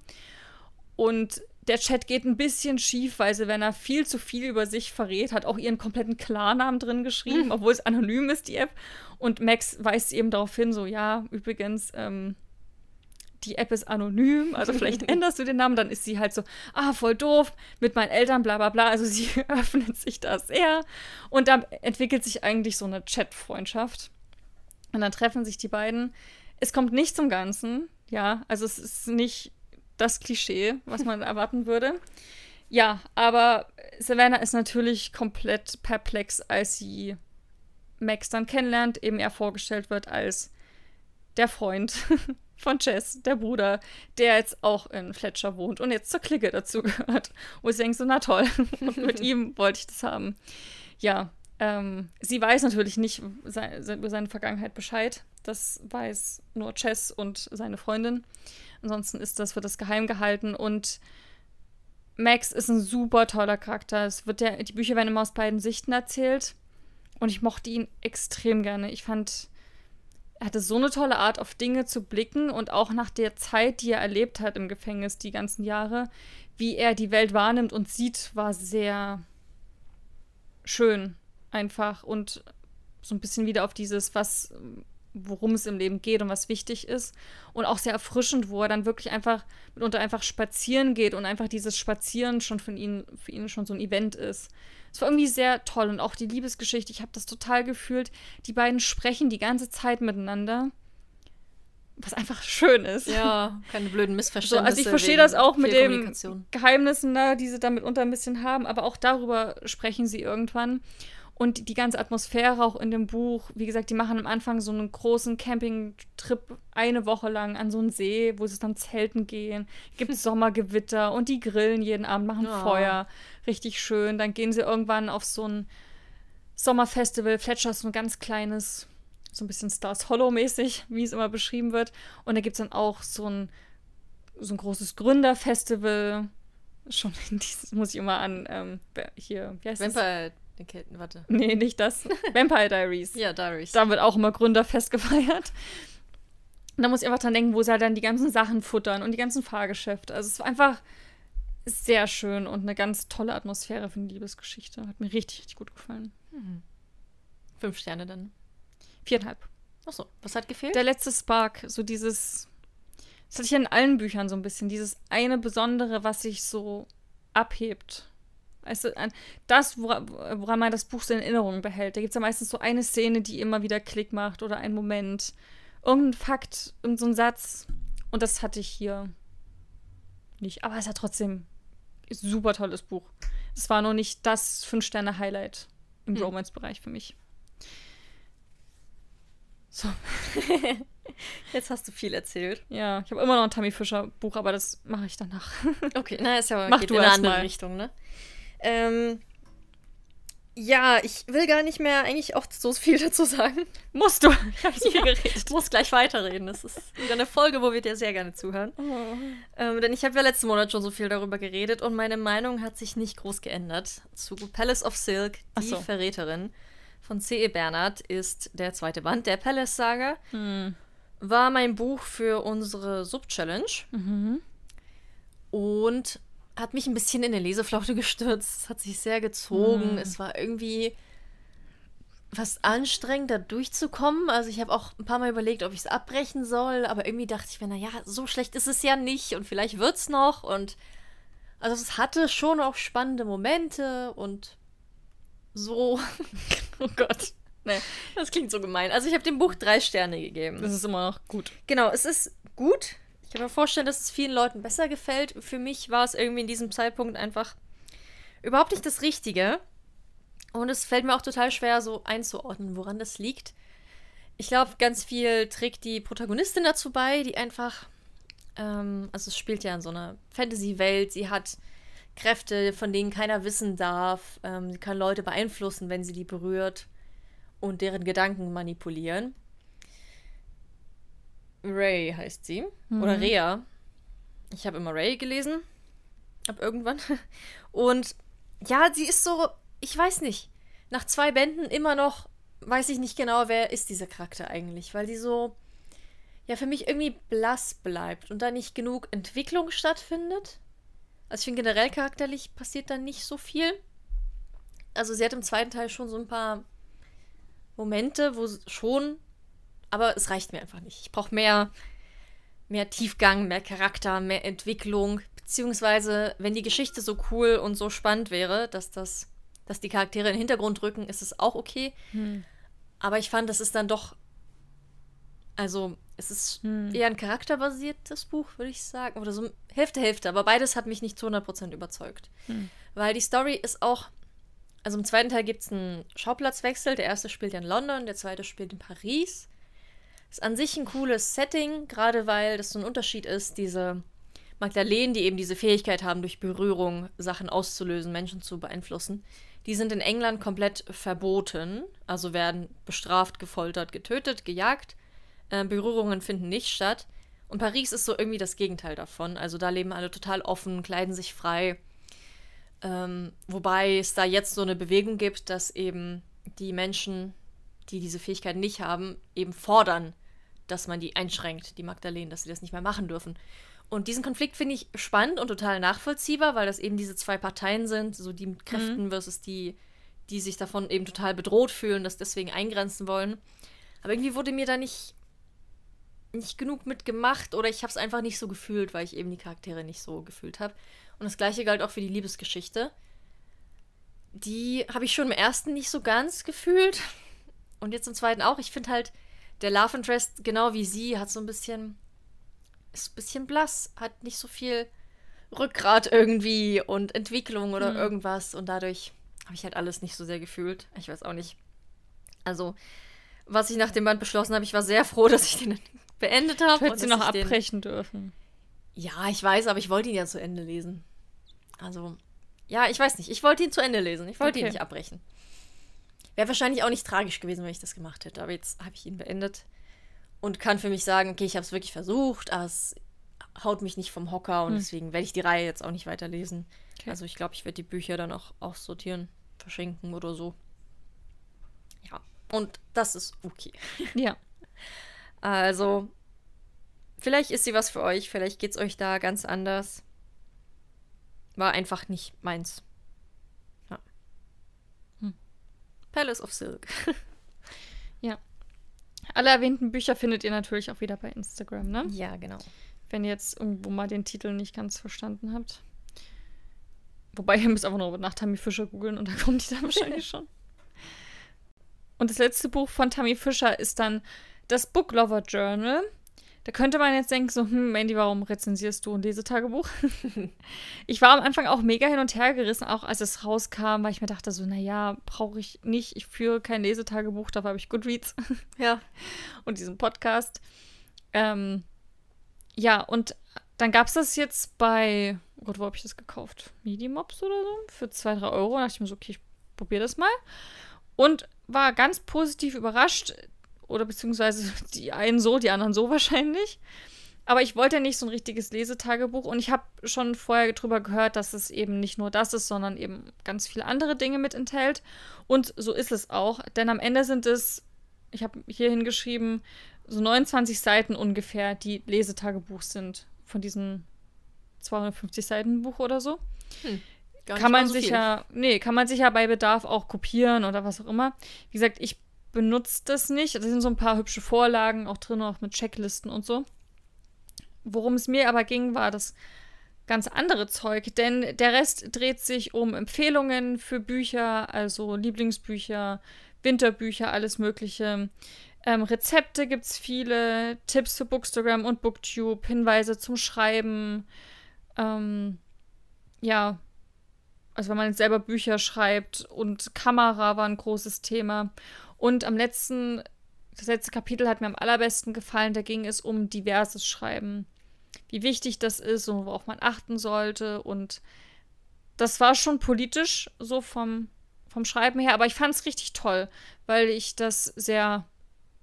Und der Chat geht ein bisschen schief, weil sie, wenn er viel zu viel über sich verrät, hat auch ihren kompletten Klarnamen drin geschrieben, obwohl es anonym ist, die App. Und Max weist eben darauf hin, so, ja, übrigens, ähm, die App ist anonym, also vielleicht änderst du den Namen, dann ist sie halt so, ah, voll doof, mit meinen Eltern, bla bla bla. Also sie öffnet sich da sehr. Und dann entwickelt sich eigentlich so eine Chat-Freundschaft. Und dann treffen sich die beiden. Es kommt nicht zum Ganzen, ja, also es ist nicht das Klischee, was man erwarten würde. Ja, aber Savannah ist natürlich komplett perplex, als sie Max dann kennenlernt, eben er vorgestellt wird als der Freund von Jess, der Bruder, der jetzt auch in Fletcher wohnt und jetzt zur Clique dazu gehört. Wo ich denke so, na toll, und mit ihm wollte ich das haben. Ja, ähm, sie weiß natürlich nicht über seine Vergangenheit Bescheid. Das weiß nur Chess und seine Freundin. Ansonsten ist das, wird das geheim gehalten und Max ist ein super toller Charakter. Es wird der, die Bücher werden immer aus beiden Sichten erzählt. Und ich mochte ihn extrem gerne. Ich fand, er hatte so eine tolle Art, auf Dinge zu blicken und auch nach der Zeit, die er erlebt hat im Gefängnis, die ganzen Jahre, wie er die Welt wahrnimmt und sieht, war sehr schön einfach und so ein bisschen wieder auf dieses, was, worum es im Leben geht und was wichtig ist. Und auch sehr erfrischend, wo er dann wirklich einfach mitunter einfach spazieren geht und einfach dieses Spazieren schon von ihnen, für ihn schon so ein Event ist. Es war irgendwie sehr toll und auch die Liebesgeschichte, ich habe das total gefühlt. Die beiden sprechen die ganze Zeit miteinander. Was einfach schön ist. Ja, keine blöden Missverständnisse. So, also ich verstehe das auch mit den Geheimnissen da, die sie damit unter ein bisschen haben, aber auch darüber sprechen sie irgendwann. Und die ganze Atmosphäre auch in dem Buch, wie gesagt, die machen am Anfang so einen großen Campingtrip eine Woche lang an so einen See, wo sie dann zelten gehen. Gibt Sommergewitter und die grillen jeden Abend, machen oh. Feuer. Richtig schön. Dann gehen sie irgendwann auf so ein Sommerfestival. Fletcher ist so ein ganz kleines, so ein bisschen Stars Hollow-mäßig, wie es immer beschrieben wird. Und da gibt es dann auch so ein, so ein großes Gründerfestival. Schon, dieses muss ich immer an ähm, hier, wie heißt Vampire das? Okay, warte. Nee, nicht das. Vampire Diaries. ja, Diaries. Da wird auch immer Gründerfest gefeiert. Und da muss ich einfach dran denken, wo sie halt dann die ganzen Sachen futtern und die ganzen Fahrgeschäfte. Also es war einfach sehr schön und eine ganz tolle Atmosphäre für eine Liebesgeschichte. Hat mir richtig, richtig gut gefallen. Mhm. Fünf Sterne dann. Viereinhalb. Achso, was hat gefehlt? Der letzte Spark, so dieses. Das hatte ich ja in allen Büchern so ein bisschen. Dieses eine Besondere, was sich so abhebt. Also das, woran man das Buch so in Erinnerung behält. Da gibt es ja meistens so eine Szene, die immer wieder Klick macht oder ein Moment. Irgendein Fakt, irgendein so Satz. Und das hatte ich hier nicht. Aber es hat trotzdem ein super tolles Buch. Es war nur nicht das Fünf-Sterne-Highlight im hm. Romance-Bereich für mich. So. Jetzt hast du viel erzählt. Ja, ich habe immer noch ein Tammy Fischer Buch, aber das mache ich danach. okay, na, ist ja Mach geht du in eine andere mal. Richtung, ne? Ähm, ja, ich will gar nicht mehr eigentlich auch so viel dazu sagen. Musst du. Ich habe so viel geredet. Ich muss gleich weiterreden. Das ist wieder eine Folge, wo wir dir sehr gerne zuhören. Oh. Ähm, denn ich habe ja letzten Monat schon so viel darüber geredet und meine Meinung hat sich nicht groß geändert. Zu Palace of Silk, die so. Verräterin von C.E. Bernhard, ist der zweite Band der Palace-Saga. Hm. War mein Buch für unsere Sub-Challenge. Mhm. Und hat mich ein bisschen in eine Leseflaute gestürzt. Es hat sich sehr gezogen. Mhm. Es war irgendwie fast anstrengend, da durchzukommen. Also ich habe auch ein paar Mal überlegt, ob ich es abbrechen soll, aber irgendwie dachte ich mir, naja, so schlecht ist es ja nicht und vielleicht wird es noch. Und also es hatte schon auch spannende Momente und so. oh Gott. Nee, das klingt so gemein. Also ich habe dem Buch drei Sterne gegeben. Das ist immer noch gut. Genau, es ist gut. Ich kann mir vorstellen, dass es vielen Leuten besser gefällt. Für mich war es irgendwie in diesem Zeitpunkt einfach überhaupt nicht das Richtige. Und es fällt mir auch total schwer, so einzuordnen, woran das liegt. Ich glaube, ganz viel trägt die Protagonistin dazu bei, die einfach, ähm, also es spielt ja in so einer Fantasy-Welt, sie hat Kräfte, von denen keiner wissen darf. Ähm, sie kann Leute beeinflussen, wenn sie die berührt und deren Gedanken manipulieren. Ray heißt sie. Mhm. Oder Rea. Ich habe immer Ray gelesen. Ab irgendwann. Und ja, sie ist so, ich weiß nicht. Nach zwei Bänden immer noch weiß ich nicht genau, wer ist dieser Charakter eigentlich, weil sie so, ja, für mich irgendwie blass bleibt und da nicht genug Entwicklung stattfindet. Also ich finde generell charakterlich passiert da nicht so viel. Also sie hat im zweiten Teil schon so ein paar Momente, wo schon, aber es reicht mir einfach nicht. Ich brauche mehr, mehr Tiefgang, mehr Charakter, mehr Entwicklung, beziehungsweise wenn die Geschichte so cool und so spannend wäre, dass das, dass die Charaktere in den Hintergrund rücken, ist es auch okay. Hm. Aber ich fand, das ist dann doch, also es ist hm. eher ein charakterbasiertes Buch, würde ich sagen. Oder so Hälfte, Hälfte. Aber beides hat mich nicht zu 100% überzeugt. Hm. Weil die Story ist auch. Also im zweiten Teil gibt es einen Schauplatzwechsel. Der erste spielt in London, der zweite spielt in Paris. Ist an sich ein cooles Setting, gerade weil das so ein Unterschied ist, diese Magdalenen, die eben diese Fähigkeit haben, durch Berührung Sachen auszulösen, Menschen zu beeinflussen. Die sind in England komplett verboten, also werden bestraft, gefoltert, getötet, gejagt. Äh, Berührungen finden nicht statt. Und Paris ist so irgendwie das Gegenteil davon. Also da leben alle total offen, kleiden sich frei. Ähm, wobei es da jetzt so eine Bewegung gibt, dass eben die Menschen, die diese Fähigkeit nicht haben, eben fordern, dass man die einschränkt, die Magdalenen, dass sie das nicht mehr machen dürfen. Und diesen Konflikt finde ich spannend und total nachvollziehbar, weil das eben diese zwei Parteien sind, so die mit Kräften mhm. versus die, die sich davon eben total bedroht fühlen, das deswegen eingrenzen wollen. Aber irgendwie wurde mir da nicht nicht genug mitgemacht oder ich habe es einfach nicht so gefühlt, weil ich eben die Charaktere nicht so gefühlt habe. Und das gleiche galt auch für die Liebesgeschichte. Die habe ich schon im ersten nicht so ganz gefühlt. Und jetzt im zweiten auch. Ich finde halt, der Love Interest, genau wie sie, hat so ein bisschen. ist ein bisschen blass, hat nicht so viel Rückgrat irgendwie und Entwicklung oder mhm. irgendwas. Und dadurch habe ich halt alles nicht so sehr gefühlt. Ich weiß auch nicht. Also, was ich nach dem Band beschlossen habe, ich war sehr froh, dass ich den beendet habe. Hätte sie noch abbrechen dürfen. Ja, ich weiß, aber ich wollte ihn ja zu Ende lesen. Also, ja, ich weiß nicht. Ich wollte ihn zu Ende lesen. Ich wollte okay. ihn nicht abbrechen. Wäre wahrscheinlich auch nicht tragisch gewesen, wenn ich das gemacht hätte. Aber jetzt habe ich ihn beendet und kann für mich sagen, okay, ich habe es wirklich versucht, aber es haut mich nicht vom Hocker und hm. deswegen werde ich die Reihe jetzt auch nicht weiterlesen. Okay. Also ich glaube, ich werde die Bücher dann auch aussortieren, verschenken oder so. Ja, und das ist okay. Ja. Also, vielleicht ist sie was für euch, vielleicht geht es euch da ganz anders. War einfach nicht meins. Ja. Hm. Palace of Silk. ja. Alle erwähnten Bücher findet ihr natürlich auch wieder bei Instagram, ne? Ja, genau. Wenn ihr jetzt irgendwo mal den Titel nicht ganz verstanden habt. Wobei ihr müsst einfach nur nach Tammy Fischer googeln und da kommt die dann wahrscheinlich schon. Und das letzte Buch von Tammy Fischer ist dann das Book Lover Journal. Da könnte man jetzt denken, so, hm, Mandy, warum rezensierst du ein Lesetagebuch? ich war am Anfang auch mega hin und her gerissen, auch als es rauskam, weil ich mir dachte, so, naja, brauche ich nicht. Ich führe kein Lesetagebuch, dafür habe ich Goodreads. ja. Und diesen Podcast. Ähm, ja, und dann gab es das jetzt bei, oh Gott, wo habe ich das gekauft? Medimobs oder so? Für 2, 3 Euro. Da dachte ich mir so, okay, ich probiere das mal. Und war ganz positiv überrascht. Oder beziehungsweise die einen so, die anderen so wahrscheinlich. Aber ich wollte ja nicht so ein richtiges Lesetagebuch und ich habe schon vorher drüber gehört, dass es eben nicht nur das ist, sondern eben ganz viele andere Dinge mit enthält. Und so ist es auch, denn am Ende sind es, ich habe hier hingeschrieben, so 29 Seiten ungefähr, die Lesetagebuch sind von diesen 250 Seiten Buch oder so. Hm, kann man so sich ja, nee, kann man sich ja bei Bedarf auch kopieren oder was auch immer. Wie gesagt, ich benutzt das nicht. Da sind so ein paar hübsche Vorlagen auch drin, auch mit Checklisten und so. Worum es mir aber ging, war das ganz andere Zeug, denn der Rest dreht sich um Empfehlungen für Bücher, also Lieblingsbücher, Winterbücher, alles Mögliche. Ähm, Rezepte gibt es viele, Tipps für Bookstagram und Booktube, Hinweise zum Schreiben. Ähm, ja, also wenn man jetzt selber Bücher schreibt und Kamera war ein großes Thema. Und am letzten, das letzte Kapitel hat mir am allerbesten gefallen, da ging es um diverses Schreiben. Wie wichtig das ist und worauf man achten sollte. Und das war schon politisch, so vom, vom Schreiben her, aber ich fand es richtig toll, weil ich das sehr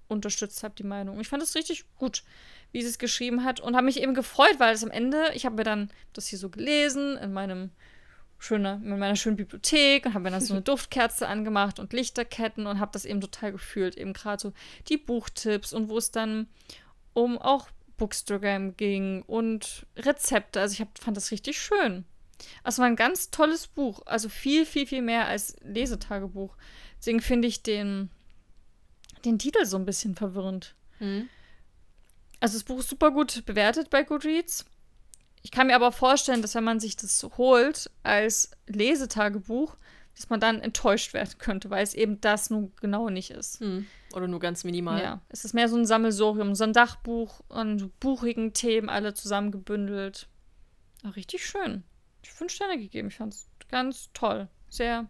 unterstützt habe, die Meinung. Ich fand es richtig gut, wie sie es geschrieben hat und habe mich eben gefreut, weil es am Ende, ich habe mir dann das hier so gelesen in meinem schöne, mit meiner schönen Bibliothek und habe mir dann so eine Duftkerze angemacht und Lichterketten und habe das eben total gefühlt. Eben gerade so die Buchtipps und wo es dann um auch Bookstagram ging und Rezepte. Also ich hab, fand das richtig schön. Also war ein ganz tolles Buch. Also viel, viel, viel mehr als Lesetagebuch. Deswegen finde ich den, den Titel so ein bisschen verwirrend. Mhm. Also das Buch ist super gut bewertet bei Goodreads. Ich kann mir aber vorstellen, dass wenn man sich das holt als Lesetagebuch, dass man dann enttäuscht werden könnte, weil es eben das nun genau nicht ist. Mhm. Oder nur ganz minimal. Ja, es ist mehr so ein Sammelsorium, so ein Dachbuch an buchigen Themen, alle zusammengebündelt. Ach, richtig schön. Ich fünf Sterne gegeben. Ich fand es ganz toll. Sehr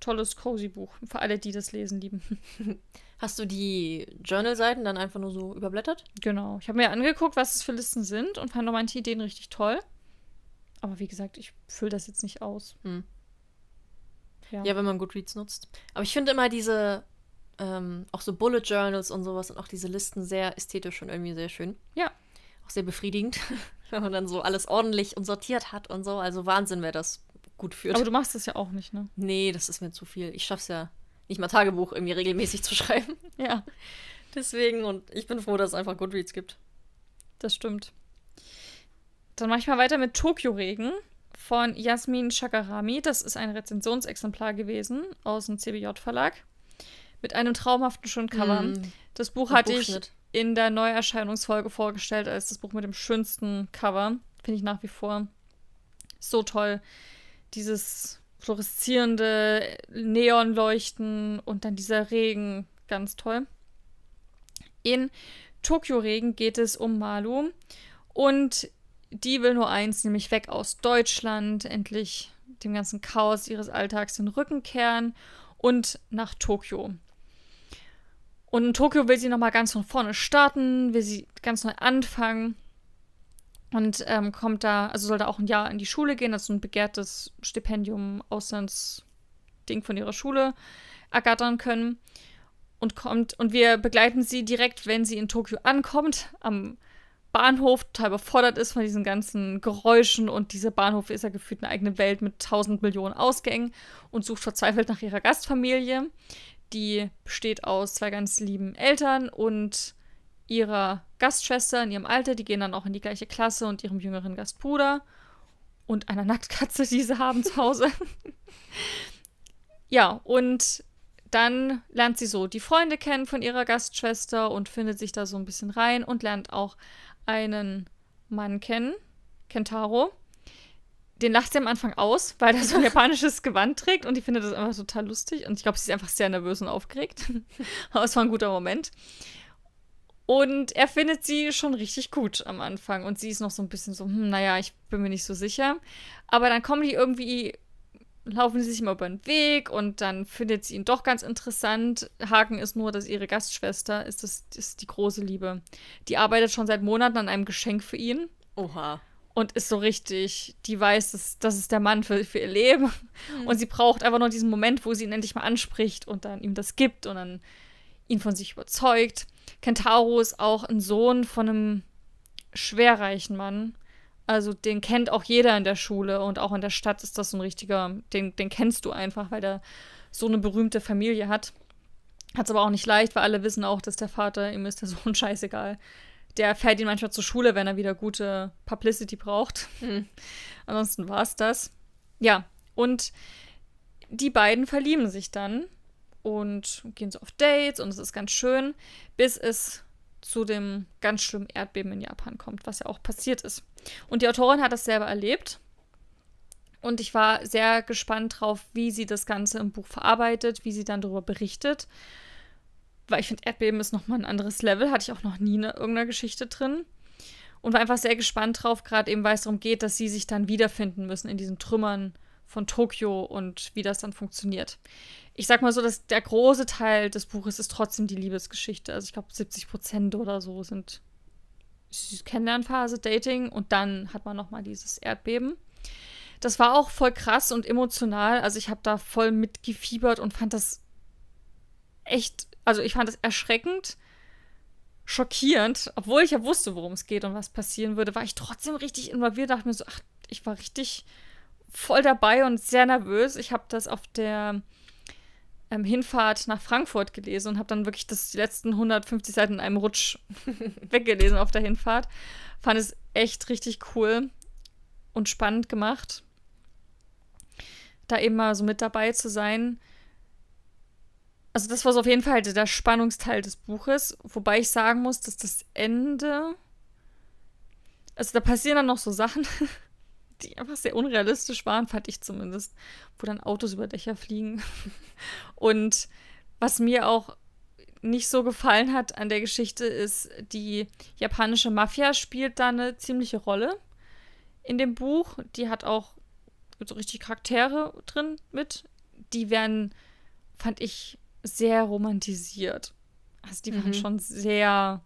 tolles, cozy Buch. Für alle, die das Lesen lieben. Hast du die Journal-Seiten dann einfach nur so überblättert? Genau. Ich habe mir angeguckt, was es für Listen sind und fand auch manche Ideen richtig toll. Aber wie gesagt, ich fülle das jetzt nicht aus. Hm. Ja. Ja, wenn man Goodreads nutzt. Aber ich finde immer diese, ähm, auch so Bullet Journals und sowas und auch diese Listen sehr ästhetisch und irgendwie sehr schön. Ja. Auch sehr befriedigend, wenn man dann so alles ordentlich und sortiert hat und so. Also Wahnsinn, wer das gut führt. Aber du machst das ja auch nicht, ne? nee, das ist mir zu viel. Ich schaff's ja nicht mal Tagebuch irgendwie regelmäßig zu schreiben. Ja, Deswegen und ich bin froh, dass es einfach Goodreads gibt. das stimmt. Dann mache ich mal weiter mit Tokio-Regen von Jasmin Shakarami. Das ist ein Rezensionsexemplar gewesen aus dem CBJ-Verlag. Mit einem traumhaften schönen Cover. Mm, Das Buch hatte ich in der Neuerscheinungsfolge vorgestellt als das Buch mit dem schönsten Cover. Finde ich nach wie vor so toll. Dieses fluoreszierende Neonleuchten und dann dieser Regen, ganz toll. In Tokio Regen geht es um Malu und die will nur eins, nämlich weg aus Deutschland, endlich dem ganzen Chaos ihres Alltags den Rücken kehren und nach Tokio. Und in Tokio will sie nochmal ganz von vorne starten, will sie ganz neu anfangen. Und ähm, kommt da, also soll da auch ein Jahr in die Schule gehen, also ein begehrtes Stipendium, Auslandsding von ihrer Schule ergattern können. Und kommt, und wir begleiten sie direkt, wenn sie in Tokio ankommt, am Bahnhof total überfordert ist von diesen ganzen Geräuschen und dieser Bahnhof ist ja gefühlt eine eigene Welt mit tausend Millionen Ausgängen und sucht verzweifelt nach ihrer Gastfamilie. Die besteht aus zwei ganz lieben Eltern und ihrer Gastschwester in ihrem Alter. Die gehen dann auch in die gleiche Klasse und ihrem jüngeren Gastbruder und einer Nacktkatze, die sie haben zu Hause. ja, und dann lernt sie so die Freunde kennen von ihrer Gastschwester und findet sich da so ein bisschen rein und lernt auch einen Mann kennen, Kentaro. Den lacht sie am Anfang aus, weil er so ein japanisches Gewand trägt und ich finde das einfach total lustig. Und ich glaube, sie ist einfach sehr nervös und aufgeregt. Aber es war ein guter Moment. Und er findet sie schon richtig gut am Anfang. Und sie ist noch so ein bisschen so, hm, naja, ich bin mir nicht so sicher. Aber dann kommen die irgendwie, laufen sie sich mal über den Weg und dann findet sie ihn doch ganz interessant. Haken ist nur, dass ihre Gastschwester ist, das, ist die große Liebe. Die arbeitet schon seit Monaten an einem Geschenk für ihn Oha. und ist so richtig, die weiß, dass das ist der Mann für, für ihr Leben. Und sie braucht einfach nur diesen Moment, wo sie ihn endlich mal anspricht und dann ihm das gibt und dann ihn von sich überzeugt. Kentaro ist auch ein Sohn von einem schwerreichen Mann. Also den kennt auch jeder in der Schule und auch in der Stadt ist das so ein richtiger, den, den kennst du einfach, weil der so eine berühmte Familie hat. Hat es aber auch nicht leicht, weil alle wissen auch, dass der Vater, ihm ist der Sohn scheißegal. Der fährt ihn manchmal zur Schule, wenn er wieder gute Publicity braucht. Hm. Ansonsten war es das. Ja, und die beiden verlieben sich dann und gehen so auf Dates und es ist ganz schön, bis es zu dem ganz schlimmen Erdbeben in Japan kommt, was ja auch passiert ist. Und die Autorin hat das selber erlebt. Und ich war sehr gespannt drauf, wie sie das Ganze im Buch verarbeitet, wie sie dann darüber berichtet. Weil ich finde, Erdbeben ist nochmal ein anderes Level. Hatte ich auch noch nie in irgendeiner Geschichte drin. Und war einfach sehr gespannt drauf, gerade eben, weil es darum geht, dass sie sich dann wiederfinden müssen in diesen Trümmern von Tokio und wie das dann funktioniert. Ich sag mal so, dass der große Teil des Buches ist trotzdem die Liebesgeschichte. Also ich glaube 70 Prozent oder so sind Kennenlernphase, Dating und dann hat man noch mal dieses Erdbeben. Das war auch voll krass und emotional. Also ich habe da voll mitgefiebert und fand das echt, also ich fand das erschreckend, schockierend, obwohl ich ja wusste, worum es geht und was passieren würde, war ich trotzdem richtig involviert. Dachte mir so, ach, ich war richtig voll dabei und sehr nervös. Ich habe das auf der ähm, Hinfahrt nach Frankfurt gelesen und habe dann wirklich das, die letzten 150 Seiten in einem Rutsch weggelesen auf der Hinfahrt. Fand es echt richtig cool und spannend gemacht. da eben mal so mit dabei zu sein. Also das war so auf jeden Fall der Spannungsteil des Buches, wobei ich sagen muss, dass das Ende, also da passieren dann noch so Sachen, die einfach sehr unrealistisch waren, fand ich zumindest, wo dann Autos über Dächer fliegen. Und was mir auch nicht so gefallen hat an der Geschichte ist, die japanische Mafia spielt da eine ziemliche Rolle in dem Buch. Die hat auch so richtig Charaktere drin mit. Die werden, fand ich, sehr romantisiert. Also die waren mhm. schon sehr,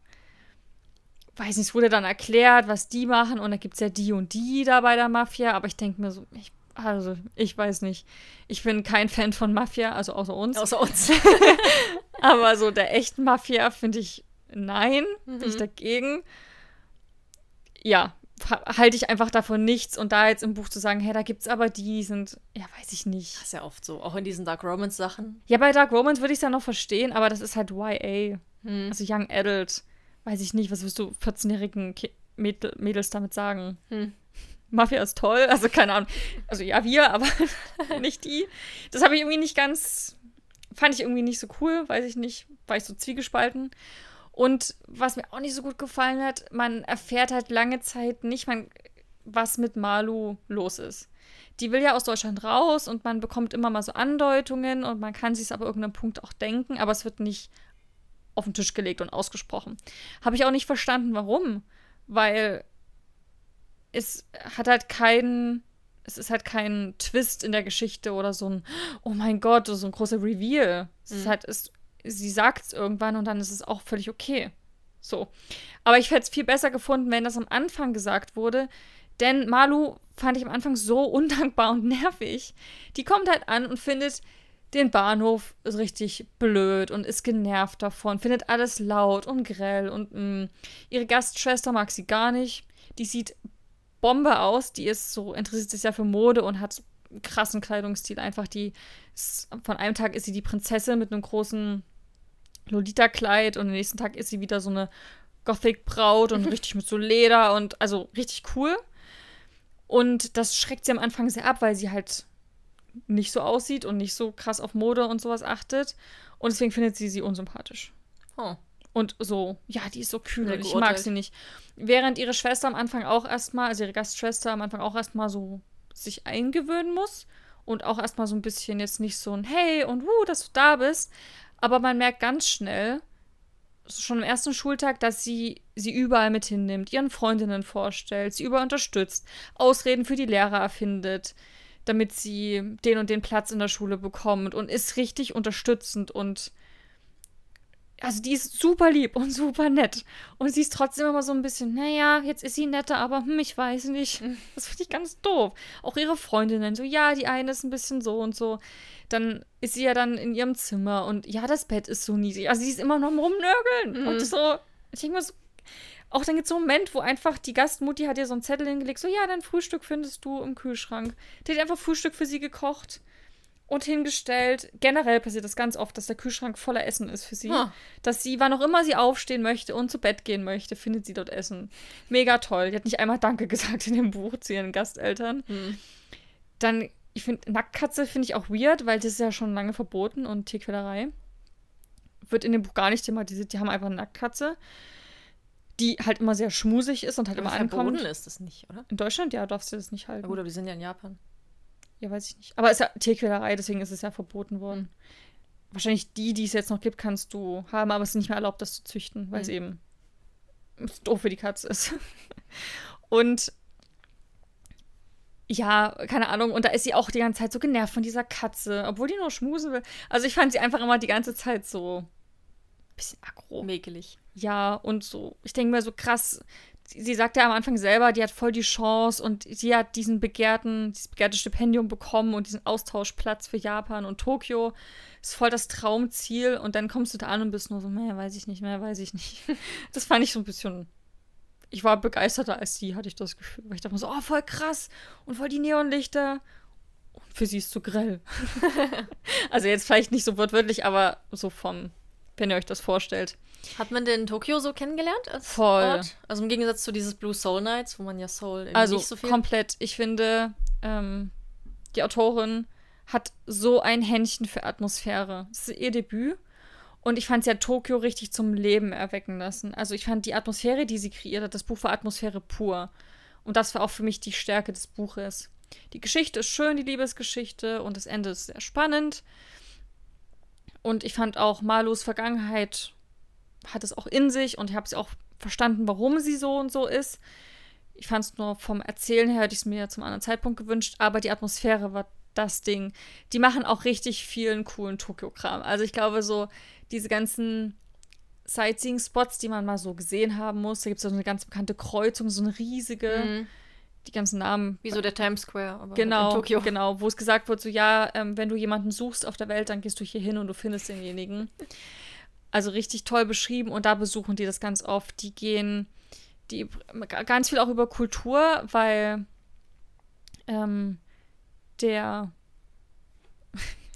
weiß nicht, es wurde dann erklärt, was die machen und da gibt es ja die und die da bei der Mafia, aber ich denke mir so, ich, also ich weiß nicht. Ich bin kein Fan von Mafia, also außer uns. Außer uns. aber so der echten Mafia finde ich nein, mhm. bin ich dagegen. Ja, halte ich einfach davon nichts und da jetzt im Buch zu sagen, hey, da gibt's aber die, die sind, ja, weiß ich nicht. Das ist ja oft so, auch in diesen Dark Romance Sachen. Ja, bei Dark Romance würde ich es ja noch verstehen, aber das ist halt YA, hm. also Young Adult. Weiß ich nicht, was wirst du 14-jährigen Mädel Mädels damit sagen? Hm. Mafia ist toll, also keine Ahnung. Also ja, wir, aber nicht die. Das habe ich irgendwie nicht ganz, fand ich irgendwie nicht so cool, weiß ich nicht, war ich so zwiegespalten. Und was mir auch nicht so gut gefallen hat, man erfährt halt lange Zeit nicht, man, was mit Malu los ist. Die will ja aus Deutschland raus und man bekommt immer mal so Andeutungen und man kann sich es aber irgendeinem Punkt auch denken, aber es wird nicht auf den Tisch gelegt und ausgesprochen. Habe ich auch nicht verstanden, warum. Weil es hat halt keinen, es ist halt kein Twist in der Geschichte oder so ein, oh mein Gott, so ein großer Reveal. Es ist mhm. halt, es sie sagt es irgendwann und dann ist es auch völlig okay. So. Aber ich hätte es viel besser gefunden, wenn das am Anfang gesagt wurde. Denn Malu fand ich am Anfang so undankbar und nervig. Die kommt halt an und findet den Bahnhof richtig blöd und ist genervt davon, findet alles laut und grell und mh. Mm, ihre Gastschwester mag sie gar nicht. Die sieht Bombe aus, die ist so, interessiert sich ja für Mode und hat einen krassen Kleidungsstil. Einfach die, ist, von einem Tag ist sie die Prinzessin mit einem großen Lolita-Kleid und am nächsten Tag ist sie wieder so eine Gothic-Braut und richtig mit so Leder und also richtig cool. Und das schreckt sie am Anfang sehr ab, weil sie halt nicht so aussieht und nicht so krass auf Mode und sowas achtet. Und deswegen findet sie sie unsympathisch. Oh. Und so, ja, die ist so kühl und ich mag sie nicht. Während ihre Schwester am Anfang auch erstmal, also ihre Gastschwester am Anfang auch erstmal so sich eingewöhnen muss und auch erstmal so ein bisschen jetzt nicht so ein Hey und wuh, dass du da bist. Aber man merkt ganz schnell, schon am ersten Schultag, dass sie sie überall mit hinnimmt, ihren Freundinnen vorstellt, sie überall unterstützt, Ausreden für die Lehrer erfindet, damit sie den und den Platz in der Schule bekommt und ist richtig unterstützend und also die ist super lieb und super nett. Und sie ist trotzdem immer so ein bisschen, naja, jetzt ist sie netter, aber hm, ich weiß nicht. Das finde ich ganz doof. Auch ihre Freundinnen, so, ja, die eine ist ein bisschen so und so dann ist sie ja dann in ihrem Zimmer und ja, das Bett ist so niedrig. Also sie ist immer noch am Rumnörgeln. Mhm. Und so, ich denke mal so, auch dann gibt es so einen Moment, wo einfach die Gastmutti hat ihr so einen Zettel hingelegt, so ja, dein Frühstück findest du im Kühlschrank. Die hat einfach Frühstück für sie gekocht und hingestellt. Generell passiert das ganz oft, dass der Kühlschrank voller Essen ist für sie. Oh. Dass sie, wann auch immer sie aufstehen möchte und zu Bett gehen möchte, findet sie dort Essen. Mega toll. Die hat nicht einmal Danke gesagt in dem Buch zu ihren Gasteltern. Mhm. Dann ich finde, Nacktkatze finde ich auch weird, weil das ist ja schon lange verboten und Tierquälerei. Wird in dem Buch gar nicht thematisiert. Die haben einfach eine Nacktkatze, die halt immer sehr schmusig ist und halt aber immer ankommt. Verboten ist das nicht, oder? In Deutschland, ja, darfst du das nicht halten. Ja, gut, aber die sind ja in Japan. Ja, weiß ich nicht. Aber es ist ja Tierquälerei, deswegen ist es ja verboten worden. Mhm. Wahrscheinlich die, die es jetzt noch gibt, kannst du haben, aber es ist nicht mehr erlaubt, das zu züchten, weil mhm. es eben doof für die Katze ist. und ja, keine Ahnung. Und da ist sie auch die ganze Zeit so genervt von dieser Katze, obwohl die nur schmusen will. Also ich fand sie einfach immer die ganze Zeit so bisschen aggro. Mäkelig. Ja, und so. Ich denke mir so krass. Sie, sie sagt ja am Anfang selber, die hat voll die Chance und sie hat diesen begehrten, dieses begehrte Stipendium bekommen und diesen Austauschplatz für Japan und Tokio. Ist voll das Traumziel und dann kommst du da an und bist nur so, mehr weiß ich nicht, mehr weiß ich nicht. Das fand ich so ein bisschen ich war begeisterter als sie, hatte ich das Gefühl. Weil ich dachte mir so, oh, voll krass und voll die Neonlichter. Und für sie ist zu grell. also jetzt vielleicht nicht so wortwörtlich, aber so vom, wenn ihr euch das vorstellt. Hat man denn Tokio so kennengelernt als Voll. Ort? Also im Gegensatz zu dieses Blue Soul Nights, wo man ja Soul also nicht so viel... komplett. Ich finde, ähm, die Autorin hat so ein Händchen für Atmosphäre. Das ist ihr Debüt. Und ich fand sie hat Tokio richtig zum Leben erwecken lassen. Also ich fand die Atmosphäre, die sie kreiert hat, das Buch war Atmosphäre pur. Und das war auch für mich die Stärke des Buches. Die Geschichte ist schön, die Liebesgeschichte, und das Ende ist sehr spannend. Und ich fand auch Marlos Vergangenheit hat es auch in sich und ich habe es auch verstanden, warum sie so und so ist. Ich fand es nur vom Erzählen her, hätte ich es mir zum anderen Zeitpunkt gewünscht, aber die Atmosphäre war das Ding. Die machen auch richtig vielen coolen Tokio-Kram. Also ich glaube, so diese ganzen Sightseeing-Spots, die man mal so gesehen haben muss. Da gibt es so eine ganz bekannte Kreuzung, so eine riesige. Mhm. Die ganzen Namen. Wie so der Times Square, aber genau, in Tokio. Genau, wo es gesagt wird, so ja, ähm, wenn du jemanden suchst auf der Welt, dann gehst du hier hin und du findest denjenigen. Also richtig toll beschrieben und da besuchen die das ganz oft. Die gehen, die ganz viel auch über Kultur, weil ähm, der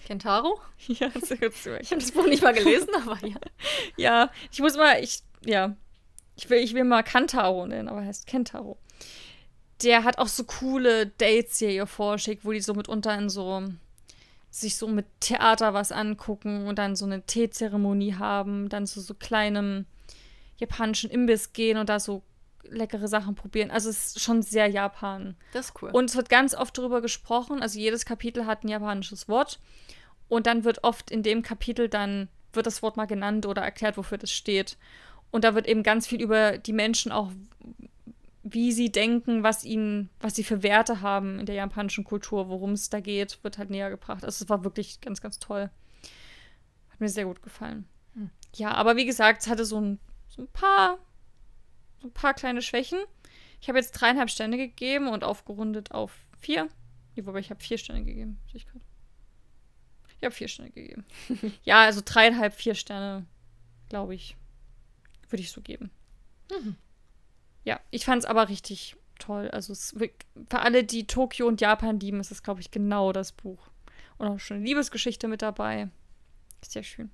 Kentaro? Ja, zu Ich habe das Buch nicht mal gelesen, aber ja. ja, ich muss mal, ich, ja, ich will, ich will mal Kantaro nennen, aber er heißt Kentaro. Der hat auch so coole Dates hier ihr vorschickt, wo die so mitunter in so sich so mit Theater was angucken und dann so eine Teezeremonie haben, dann zu so, so kleinem japanischen Imbiss gehen und da so leckere Sachen probieren. Also es ist schon sehr Japan. Das ist cool. Und es wird ganz oft darüber gesprochen. Also jedes Kapitel hat ein japanisches Wort. Und dann wird oft in dem Kapitel dann, wird das Wort mal genannt oder erklärt, wofür das steht. Und da wird eben ganz viel über die Menschen auch, wie sie denken, was ihnen, was sie für Werte haben in der japanischen Kultur, worum es da geht, wird halt näher gebracht. Also es war wirklich ganz, ganz toll. Hat mir sehr gut gefallen. Hm. Ja, aber wie gesagt, es hatte so ein, so ein paar so ein paar kleine Schwächen. Ich habe jetzt dreieinhalb Sterne gegeben und aufgerundet auf vier. Nee, wobei ich habe vier Sterne gegeben. Ich habe vier Sterne gegeben. ja, also dreieinhalb, vier Sterne, glaube ich, würde ich so geben. Mhm. Ja, ich fand es aber richtig toll. Also es, für alle, die Tokio und Japan lieben, ist es, glaube ich, genau das Buch. Und auch schon eine Liebesgeschichte mit dabei. Sehr schön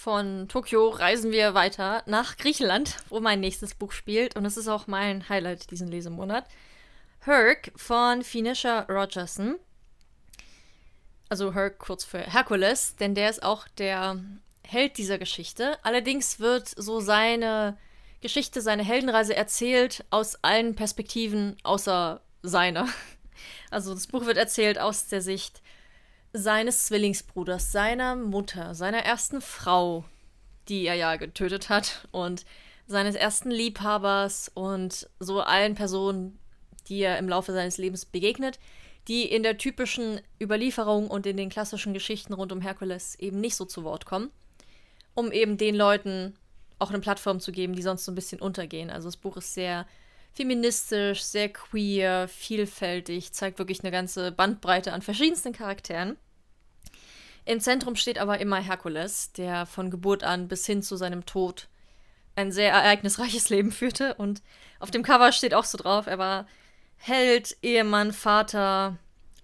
von Tokio reisen wir weiter nach Griechenland, wo mein nächstes Buch spielt. Und es ist auch mein Highlight diesen Lesemonat. Herc von Finisha Rogerson. Also Herc kurz für Herkules, denn der ist auch der Held dieser Geschichte. Allerdings wird so seine Geschichte, seine Heldenreise erzählt aus allen Perspektiven außer seiner. Also das Buch wird erzählt aus der Sicht seines Zwillingsbruders, seiner Mutter, seiner ersten Frau, die er ja getötet hat, und seines ersten Liebhabers und so allen Personen, die er im Laufe seines Lebens begegnet, die in der typischen Überlieferung und in den klassischen Geschichten rund um Herkules eben nicht so zu Wort kommen, um eben den Leuten auch eine Plattform zu geben, die sonst so ein bisschen untergehen. Also das Buch ist sehr feministisch, sehr queer, vielfältig, zeigt wirklich eine ganze Bandbreite an verschiedensten Charakteren. Im Zentrum steht aber immer Herkules, der von Geburt an bis hin zu seinem Tod ein sehr ereignisreiches Leben führte. Und auf dem Cover steht auch so drauf, er war Held, Ehemann, Vater,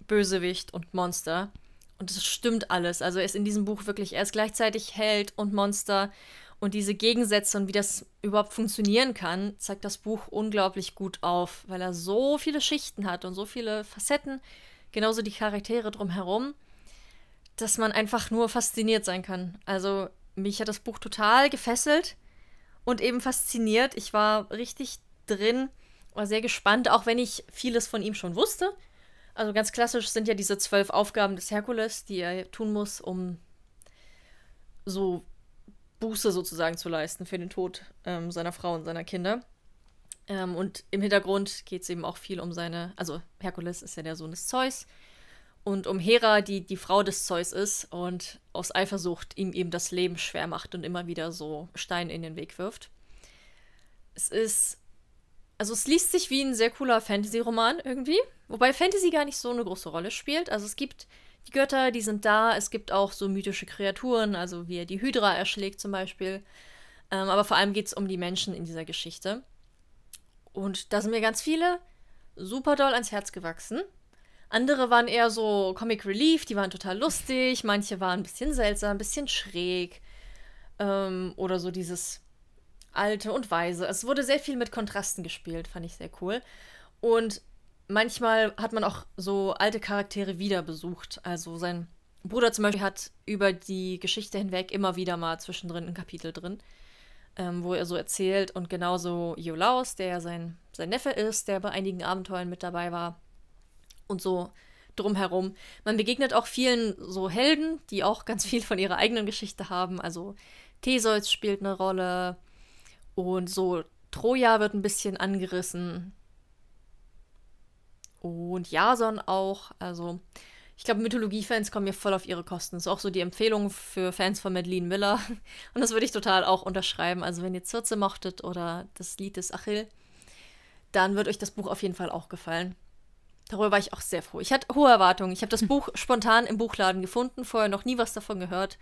Bösewicht und Monster. Und das stimmt alles. Also er ist in diesem Buch wirklich, er ist gleichzeitig Held und Monster und diese Gegensätze und wie das überhaupt funktionieren kann, zeigt das Buch unglaublich gut auf, weil er so viele Schichten hat und so viele Facetten, genauso die Charaktere drumherum, dass man einfach nur fasziniert sein kann. Also mich hat das Buch total gefesselt und eben fasziniert. Ich war richtig drin, war sehr gespannt, auch wenn ich vieles von ihm schon wusste. Also ganz klassisch sind ja diese zwölf Aufgaben des Herkules, die er tun muss, um so Buße sozusagen zu leisten für den Tod ähm, seiner Frau und seiner Kinder. Ähm, und im Hintergrund geht es eben auch viel um seine, also Herkules ist ja der Sohn des Zeus und um Hera, die die Frau des Zeus ist und aus Eifersucht ihm eben das Leben schwer macht und immer wieder so Steine in den Weg wirft. Es ist, also es liest sich wie ein sehr cooler Fantasy-Roman irgendwie, wobei Fantasy gar nicht so eine große Rolle spielt. Also es gibt die Götter, die sind da. Es gibt auch so mythische Kreaturen, also wie er die Hydra erschlägt zum Beispiel. Ähm, aber vor allem geht es um die Menschen in dieser Geschichte. Und da sind mir ganz viele super doll ans Herz gewachsen. Andere waren eher so Comic Relief, die waren total lustig. Manche waren ein bisschen seltsam, ein bisschen schräg. Ähm, oder so dieses alte und weise. Es wurde sehr viel mit Kontrasten gespielt, fand ich sehr cool. Und manchmal hat man auch so alte Charaktere wieder besucht. Also sein Bruder zum Beispiel hat über die Geschichte hinweg immer wieder mal zwischendrin ein Kapitel drin, ähm, wo er so erzählt. Und genauso Iolaus, der ja sein, sein Neffe ist, der bei einigen Abenteuern mit dabei war. Und so drumherum. Man begegnet auch vielen so Helden, die auch ganz viel von ihrer eigenen Geschichte haben. Also Theseus spielt eine Rolle und so Troja wird ein bisschen angerissen. Und Jason auch. Also ich glaube, Mythologie-Fans kommen mir voll auf ihre Kosten. Das ist auch so die Empfehlung für Fans von Madeleine Miller. Und das würde ich total auch unterschreiben. Also, wenn ihr Zirze mochtet oder das Lied des Achill, dann wird euch das Buch auf jeden Fall auch gefallen. Darüber war ich auch sehr froh. Ich hatte hohe Erwartungen. Ich habe das Buch spontan im Buchladen gefunden, vorher noch nie was davon gehört.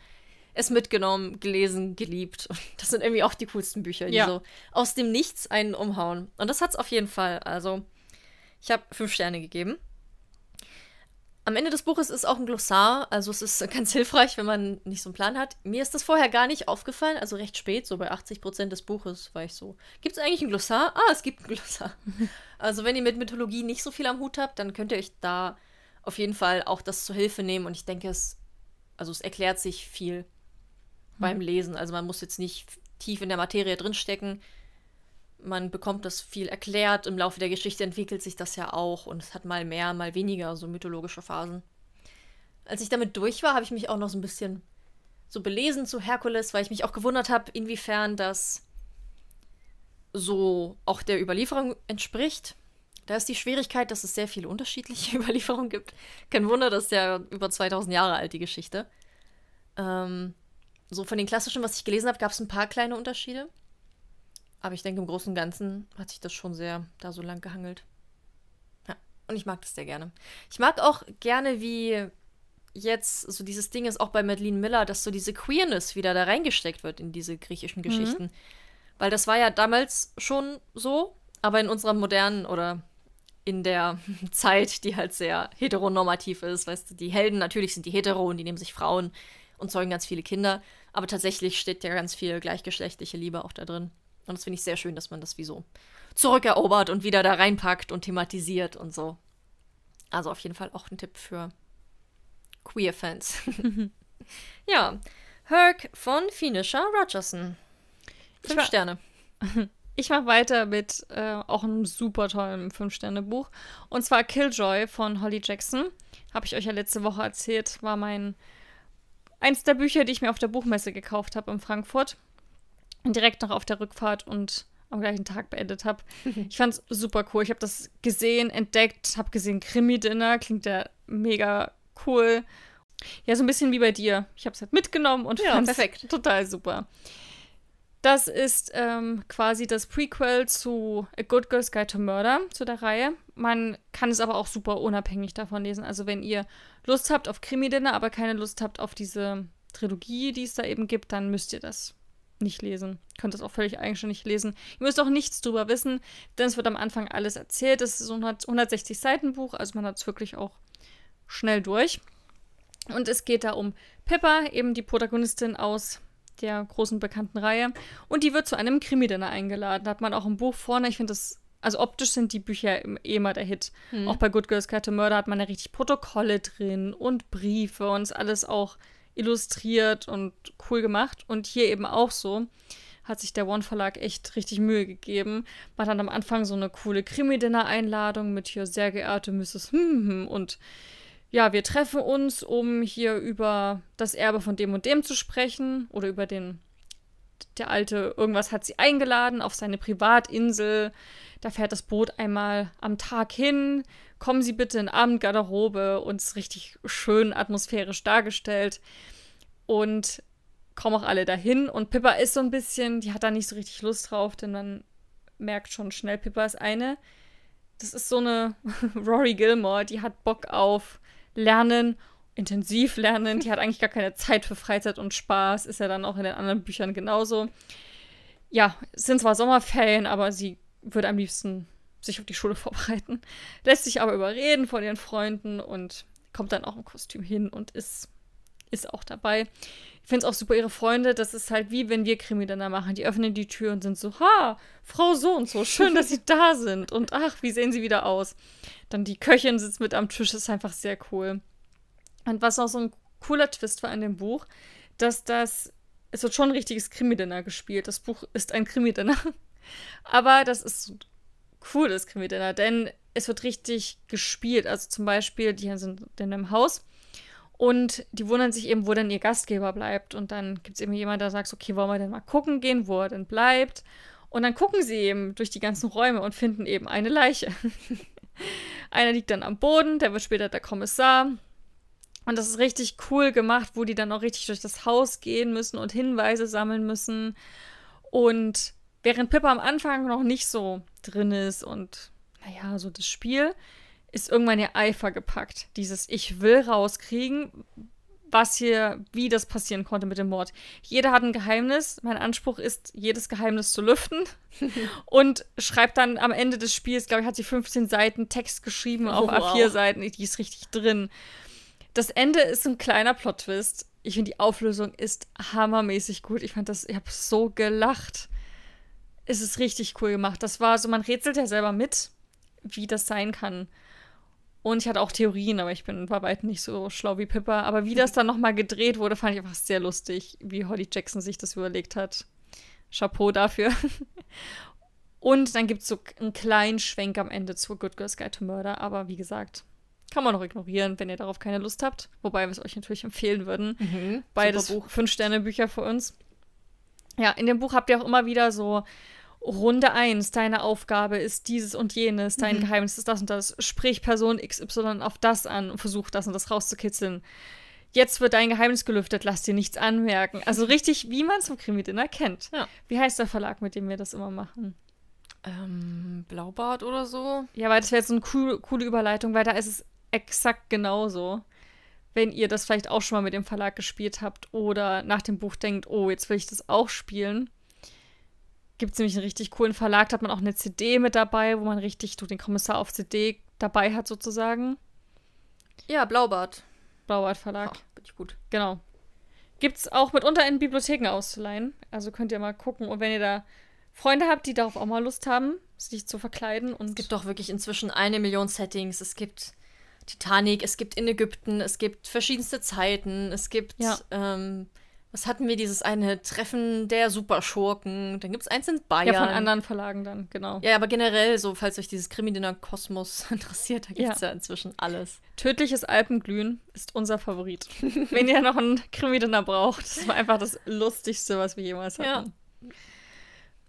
Es mitgenommen, gelesen, geliebt. Das sind irgendwie auch die coolsten Bücher, die ja. so aus dem Nichts einen umhauen. Und das hat es auf jeden Fall. Also, ich habe fünf Sterne gegeben. Am Ende des Buches ist auch ein Glossar, also es ist ganz hilfreich, wenn man nicht so einen Plan hat. Mir ist das vorher gar nicht aufgefallen, also recht spät, so bei 80 Prozent des Buches war ich so. Gibt es eigentlich ein Glossar? Ah, es gibt ein Glossar. also wenn ihr mit Mythologie nicht so viel am Hut habt, dann könnt ihr euch da auf jeden Fall auch das zur Hilfe nehmen und ich denke, es, also es erklärt sich viel mhm. beim Lesen. Also man muss jetzt nicht tief in der Materie drinstecken man bekommt das viel erklärt. Im Laufe der Geschichte entwickelt sich das ja auch und es hat mal mehr, mal weniger so mythologische Phasen. Als ich damit durch war, habe ich mich auch noch so ein bisschen so belesen zu Herkules, weil ich mich auch gewundert habe, inwiefern das so auch der Überlieferung entspricht. Da ist die Schwierigkeit, dass es sehr viele unterschiedliche Überlieferungen gibt. Kein Wunder, das ist ja über 2000 Jahre alt, die Geschichte. Ähm, so von den klassischen, was ich gelesen habe, gab es ein paar kleine Unterschiede. Aber ich denke, im Großen und Ganzen hat sich das schon sehr da so lang gehangelt. Ja, und ich mag das sehr gerne. Ich mag auch gerne, wie jetzt so dieses Ding ist auch bei Madeleine Miller, dass so diese Queerness wieder da reingesteckt wird in diese griechischen mhm. Geschichten. Mhm. Weil das war ja damals schon so, aber in unserer modernen oder in der Zeit, die halt sehr heteronormativ ist, weißt du, die Helden natürlich sind die hetero und die nehmen sich Frauen und zeugen ganz viele Kinder, aber tatsächlich steht ja ganz viel gleichgeschlechtliche Liebe auch da drin. Und das finde ich sehr schön, dass man das wie so zurückerobert und wieder da reinpackt und thematisiert und so. Also auf jeden Fall auch ein Tipp für Queer-Fans. ja, Herc von Finisher Rogerson. Fünf ich Sterne. Ich mache weiter mit äh, auch einem super tollen Fünf-Sterne-Buch. Und zwar Killjoy von Holly Jackson. Habe ich euch ja letzte Woche erzählt. War mein eins der Bücher, die ich mir auf der Buchmesse gekauft habe in Frankfurt direkt noch auf der Rückfahrt und am gleichen Tag beendet habe. Ich fand es super cool. Ich habe das gesehen, entdeckt, habe gesehen Krimi-Dinner, klingt ja mega cool. Ja, so ein bisschen wie bei dir. Ich habe es halt mitgenommen und ja, fand es total super. Das ist ähm, quasi das Prequel zu A Good Girl's Guide to Murder, zu der Reihe. Man kann es aber auch super unabhängig davon lesen. Also wenn ihr Lust habt auf Krimi-Dinner, aber keine Lust habt auf diese Trilogie, die es da eben gibt, dann müsst ihr das nicht lesen. Ihr könnt das auch völlig eigenständig lesen. Ihr müsst auch nichts drüber wissen, denn es wird am Anfang alles erzählt. Es ist so ein 160 Seiten Buch, also man hat es wirklich auch schnell durch. Und es geht da um Pippa, eben die Protagonistin aus der großen bekannten Reihe. Und die wird zu einem Krimi-Dinner eingeladen. Da hat man auch ein Buch vorne. Ich finde das, also optisch sind die Bücher eh immer der Hit. Hm. Auch bei Good Girls Cat to Murder hat man ja richtig Protokolle drin und Briefe und ist alles auch illustriert und cool gemacht. Und hier eben auch so hat sich der One Verlag echt richtig Mühe gegeben. Man hat am Anfang so eine coole Krimi-Dinner-Einladung mit hier sehr geehrte Mrs. Hm und ja, wir treffen uns, um hier über das Erbe von dem und dem zu sprechen oder über den der alte irgendwas hat sie eingeladen auf seine Privatinsel. Da fährt das Boot einmal am Tag hin kommen Sie bitte in Abendgarderobe, uns richtig schön atmosphärisch dargestellt. Und kommen auch alle dahin. Und Pippa ist so ein bisschen, die hat da nicht so richtig Lust drauf, denn man merkt schon schnell, Pippa ist eine. Das ist so eine Rory Gilmore, die hat Bock auf Lernen, intensiv lernen. Die hat eigentlich gar keine Zeit für Freizeit und Spaß. Ist ja dann auch in den anderen Büchern genauso. Ja, es sind zwar Sommerferien, aber sie würde am liebsten sich auf die Schule vorbereiten, lässt sich aber überreden von ihren Freunden und kommt dann auch im Kostüm hin und ist, ist auch dabei. Ich finde es auch super, ihre Freunde, das ist halt wie wenn wir Krimi dann da machen. Die öffnen die Tür und sind so, ha, Frau so und so, schön, dass Sie da sind. Und ach, wie sehen Sie wieder aus? Dann die Köchin sitzt mit am Tisch, ist einfach sehr cool. Und was auch so ein cooler Twist war in dem Buch, dass das, es wird schon ein richtiges Krimi-Dinner gespielt. Das Buch ist ein Krimi-Dinner. Aber das ist ein cooles Krimi-Dinner, denn es wird richtig gespielt. Also zum Beispiel, die sind in einem Haus und die wundern sich eben, wo denn ihr Gastgeber bleibt. Und dann gibt es eben jemand, der sagt, okay, wollen wir denn mal gucken gehen, wo er denn bleibt. Und dann gucken sie eben durch die ganzen Räume und finden eben eine Leiche. Einer liegt dann am Boden, der wird später der Kommissar. Und das ist richtig cool gemacht, wo die dann auch richtig durch das Haus gehen müssen und Hinweise sammeln müssen. Und während Pippa am Anfang noch nicht so drin ist und, naja, so das Spiel, ist irgendwann ihr Eifer gepackt. Dieses Ich will rauskriegen, was hier, wie das passieren konnte mit dem Mord. Jeder hat ein Geheimnis. Mein Anspruch ist, jedes Geheimnis zu lüften. und schreibt dann am Ende des Spiels, glaube ich, hat sie 15 Seiten Text geschrieben auf oh, wow. A4-Seiten. Die ist richtig drin. Das Ende ist ein kleiner Plot-Twist. Ich finde, die Auflösung ist hammermäßig gut. Ich fand das, ich habe so gelacht. Es ist richtig cool gemacht. Das war so, man rätselt ja selber mit, wie das sein kann. Und ich hatte auch Theorien, aber ich bin bei weitem nicht so schlau wie Pippa. Aber wie das dann nochmal gedreht wurde, fand ich einfach sehr lustig, wie Holly Jackson sich das überlegt hat. Chapeau dafür. Und dann gibt es so einen kleinen Schwenk am Ende zu Good Girls Guide to Murder. Aber wie gesagt, kann man noch ignorieren, wenn ihr darauf keine Lust habt. Wobei wir es euch natürlich empfehlen würden. Mhm, Beides Fünf-Sterne-Bücher für uns. Ja, in dem Buch habt ihr auch immer wieder so Runde 1, deine Aufgabe ist dieses und jenes, dein mhm. Geheimnis ist das und das. Sprich Person XY auf das an und versuch das und das rauszukitzeln. Jetzt wird dein Geheimnis gelüftet, lass dir nichts anmerken. Also richtig, wie man es vom Krimi-Dinner kennt. Ja. Wie heißt der Verlag, mit dem wir das immer machen? Ähm, Blaubart oder so? Ja, weil das wäre jetzt so eine cool, coole Überleitung, weil da ist es exakt genauso. Wenn ihr das vielleicht auch schon mal mit dem Verlag gespielt habt oder nach dem Buch denkt, oh, jetzt will ich das auch spielen gibt es nämlich einen richtig coolen Verlag, da hat man auch eine CD mit dabei, wo man richtig den Kommissar auf CD dabei hat, sozusagen. Ja, Blaubart. Blaubart Verlag. Ach, bin ich gut. Genau. Gibt es auch mitunter in Bibliotheken auszuleihen. Also könnt ihr mal gucken. Und wenn ihr da Freunde habt, die darauf auch mal Lust haben, sich zu verkleiden. Und es gibt doch wirklich inzwischen eine Million Settings. Es gibt Titanic, es gibt in Ägypten, es gibt verschiedenste Zeiten, es gibt ja. ähm, was hatten wir, dieses eine Treffen der Superschurken. Dann gibt es eins in Bayern. Ja, von anderen Verlagen dann, genau. Ja, aber generell, so, falls euch dieses Krimi-Dinner-Kosmos interessiert, da gibt es ja. ja. inzwischen alles. Tödliches Alpenglühen ist unser Favorit. Wenn ihr noch ein Krimi-Dinner braucht, das war einfach das Lustigste, was wir jemals hatten. Ja.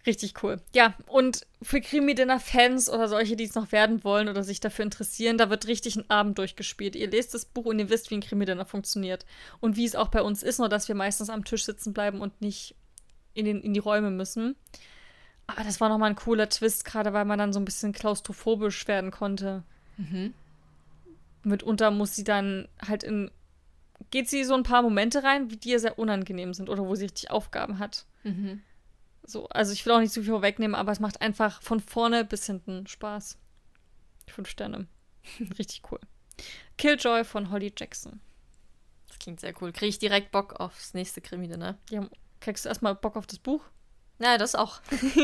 Richtig cool. Ja, und für Krimi-Dinner-Fans oder solche, die es noch werden wollen oder sich dafür interessieren, da wird richtig ein Abend durchgespielt. Ihr lest das Buch und ihr wisst, wie ein Krimi-Dinner funktioniert. Und wie es auch bei uns ist, nur dass wir meistens am Tisch sitzen bleiben und nicht in, den, in die Räume müssen. Aber das war nochmal ein cooler Twist, gerade weil man dann so ein bisschen klaustrophobisch werden konnte. Mhm. Mitunter muss sie dann halt in. Geht sie so ein paar Momente rein, die ihr sehr unangenehm sind oder wo sie richtig Aufgaben hat. Mhm. So, also ich will auch nicht zu viel vorwegnehmen, aber es macht einfach von vorne bis hinten Spaß. Fünf Sterne. Richtig cool. Killjoy von Holly Jackson. Das klingt sehr cool. Kriege ich direkt Bock aufs nächste Krimi, ne? Ja, kriegst du erstmal Bock auf das Buch? Ja, das auch.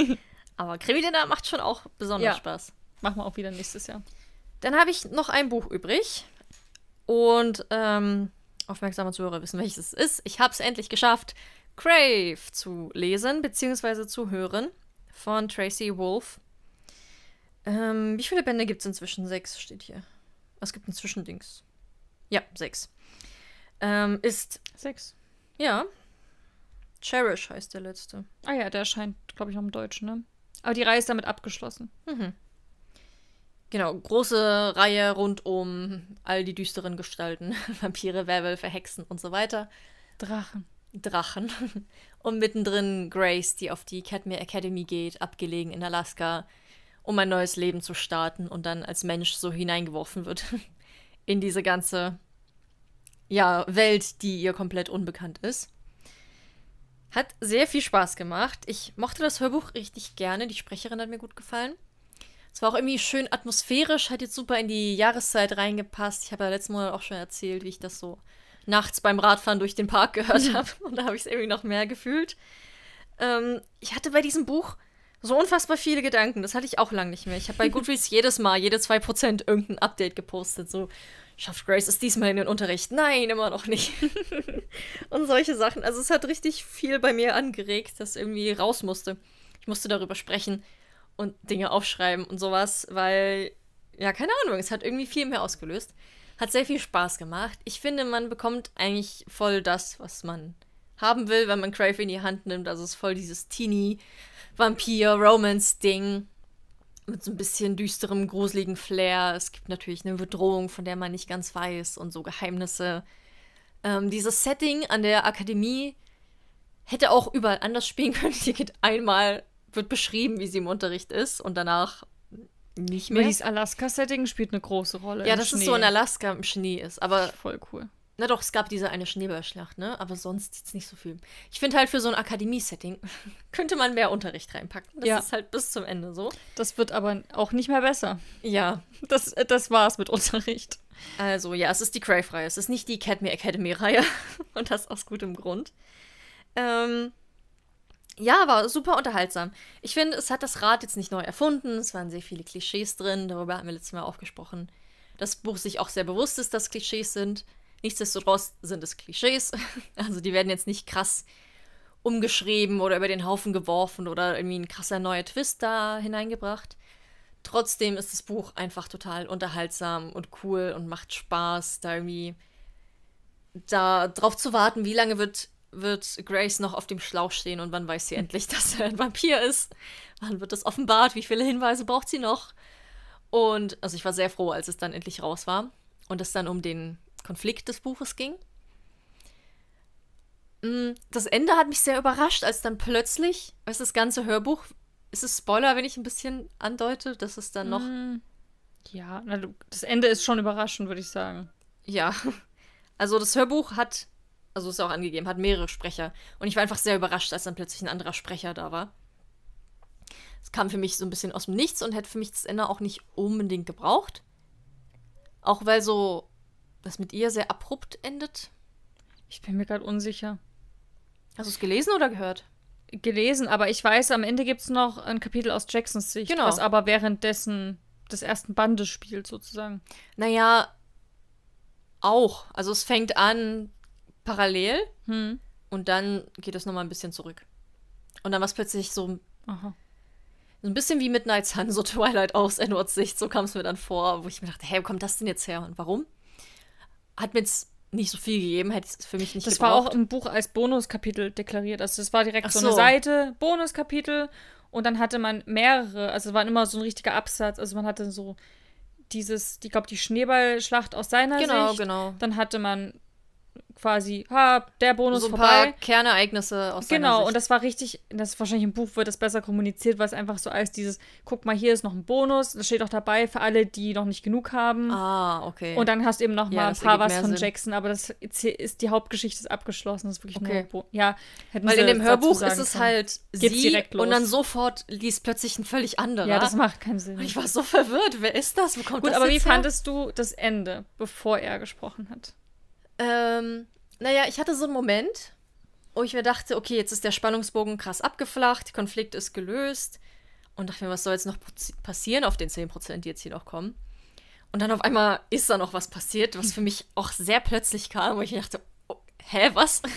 aber Krimi macht schon auch besonders ja. Spaß. Machen wir auch wieder nächstes Jahr. Dann habe ich noch ein Buch übrig. Und ähm, aufmerksame Zuhörer wissen, welches es ist. Ich habe es endlich geschafft. Crave zu lesen bzw. zu hören von Tracy Wolf. Ähm, wie viele Bände gibt es inzwischen? Sechs steht hier. Es gibt ein Zwischendings. Ja, sechs. Ähm, ist. Sechs. Ja. Cherish heißt der letzte. Ah ja, der erscheint, glaube ich, noch im Deutschen, ne? Aber die Reihe ist damit abgeschlossen. Mhm. Genau, große Reihe rund um all die düsteren Gestalten. Vampire, Werwölfe, Hexen und so weiter. Drachen. Drachen. Und mittendrin Grace, die auf die Cadmere Academy geht, abgelegen in Alaska, um ein neues Leben zu starten und dann als Mensch so hineingeworfen wird in diese ganze ja, Welt, die ihr komplett unbekannt ist. Hat sehr viel Spaß gemacht. Ich mochte das Hörbuch richtig gerne. Die Sprecherin hat mir gut gefallen. Es war auch irgendwie schön atmosphärisch, hat jetzt super in die Jahreszeit reingepasst. Ich habe ja letzten Monat auch schon erzählt, wie ich das so nachts beim Radfahren durch den Park gehört habe. Und da habe ich es irgendwie noch mehr gefühlt. Ähm, ich hatte bei diesem Buch so unfassbar viele Gedanken. Das hatte ich auch lange nicht mehr. Ich habe bei Goodreads jedes Mal, jede 2% irgendein Update gepostet. So, schafft Grace es diesmal in den Unterricht? Nein, immer noch nicht. und solche Sachen. Also es hat richtig viel bei mir angeregt, das irgendwie raus musste. Ich musste darüber sprechen und Dinge aufschreiben und sowas, weil, ja, keine Ahnung, es hat irgendwie viel mehr ausgelöst. Hat sehr viel Spaß gemacht. Ich finde, man bekommt eigentlich voll das, was man haben will, wenn man Crave in die Hand nimmt. Also es ist voll dieses Teenie Vampir-Romance-Ding mit so ein bisschen düsterem, gruseligen Flair. Es gibt natürlich eine Bedrohung, von der man nicht ganz weiß und so Geheimnisse. Ähm, dieses Setting an der Akademie hätte auch überall anders spielen können. Hier geht einmal, wird beschrieben, wie sie im Unterricht ist und danach nicht mehr. Aber dieses Alaska-Setting spielt eine große Rolle. Ja, das Schnee. ist so in Alaska im Schnee ist, aber voll cool. Na doch, es gab diese eine Schneeballschlacht, ne? Aber sonst jetzt nicht so viel. Ich finde halt für so ein Akademie-Setting könnte man mehr Unterricht reinpacken. Das Ja. ist halt bis zum Ende so. Das wird aber auch nicht mehr besser. Ja. Das, das war's mit Unterricht. Also, ja, es ist die Crave-Reihe. Es ist nicht die Me Academy-Reihe. Und das aus gutem Grund. Ähm, ja, war super unterhaltsam. Ich finde, es hat das Rad jetzt nicht neu erfunden. Es waren sehr viele Klischees drin. Darüber haben wir letztes Mal auch gesprochen. Das Buch sich auch sehr bewusst ist, dass Klischees sind. Nichtsdestotrotz sind es Klischees. Also, die werden jetzt nicht krass umgeschrieben oder über den Haufen geworfen oder irgendwie ein krasser neuer Twist da hineingebracht. Trotzdem ist das Buch einfach total unterhaltsam und cool und macht Spaß, da irgendwie da drauf zu warten, wie lange wird, wird Grace noch auf dem Schlauch stehen und wann weiß sie endlich, dass er ein Vampir ist. Wann wird das offenbart? Wie viele Hinweise braucht sie noch? Und also ich war sehr froh, als es dann endlich raus war und es dann um den Konflikt des Buches ging. Mm, Das Ende hat mich sehr überrascht, als dann plötzlich, weißt du, das ganze Hörbuch, ist es Spoiler, wenn ich ein bisschen andeute, dass es dann noch Mm, Ja, das Ende ist schon überraschend, würde ich sagen. Ja, also das Hörbuch hat, also ist auch angegeben, hat mehrere Sprecher. Und ich war einfach sehr überrascht, als dann plötzlich ein anderer Sprecher da war. Es kam für mich so ein bisschen aus dem Nichts und hätte für mich das Ende auch nicht unbedingt gebraucht. Auch weil so das mit ihr sehr abrupt endet. Ich bin mir gerade unsicher. Hast du es gelesen oder gehört? Gelesen, aber ich weiß, am Ende gibt es noch ein Kapitel aus Jacksons Sicht, Genau. was aber währenddessen des ersten Bandes spielt, sozusagen. Naja, auch. Also es fängt an parallel Hm. und dann geht es nochmal ein bisschen zurück. Und dann war es plötzlich so Aha. So ein bisschen wie Midnight Sun, so Twilight aus Edwards Sicht, so kam es mir dann vor, wo ich mir dachte, hey, wo kommt das denn jetzt her und warum? Hat mir jetzt nicht so viel gegeben, hätte es für mich nicht Das war gebraucht. auch im Buch als Bonuskapitel deklariert. Also das war direkt Ach so. eine so. Seite, Bonuskapitel und dann hatte man mehrere, also es war immer so ein richtiger Absatz, also man hatte so dieses, ich glaube, die Schneeballschlacht aus seiner Genau, Sicht. genau. Dann hatte man quasi, ha, der Bonus so ein vorbei. paar Kernereignisse aus Genau, Sicht. und das war richtig, das ist wahrscheinlich im Buch wird das besser kommuniziert, weil es einfach so als dieses, guck mal, hier ist noch ein Bonus, das steht auch dabei für alle, die noch nicht genug haben. Ah, okay. Und dann hast du eben noch Ja, mal ein paar was von Sinn. Jackson, aber das ist die Hauptgeschichte ist abgeschlossen, das ist wirklich Okay. nur ja, hätten Weil in dem Hörbuch ist es halt sie direkt los. und dann sofort liest plötzlich ein völlig anderer. Ja, das macht keinen Sinn. Und ich war so verwirrt. Wer ist das? Wo kommt Gut, das aber wie her? fandest du das Ende, bevor er gesprochen hat? Ähm, naja, ich hatte so einen Moment, wo ich mir dachte, okay, jetzt ist der Spannungsbogen krass abgeflacht, Konflikt ist gelöst. Und dachte mir, was soll jetzt noch passi- passieren auf den 10%, die jetzt hier noch kommen? Und dann auf einmal ist da noch was passiert, was für mich auch sehr plötzlich kam, wo ich mir dachte, oh, hä, was?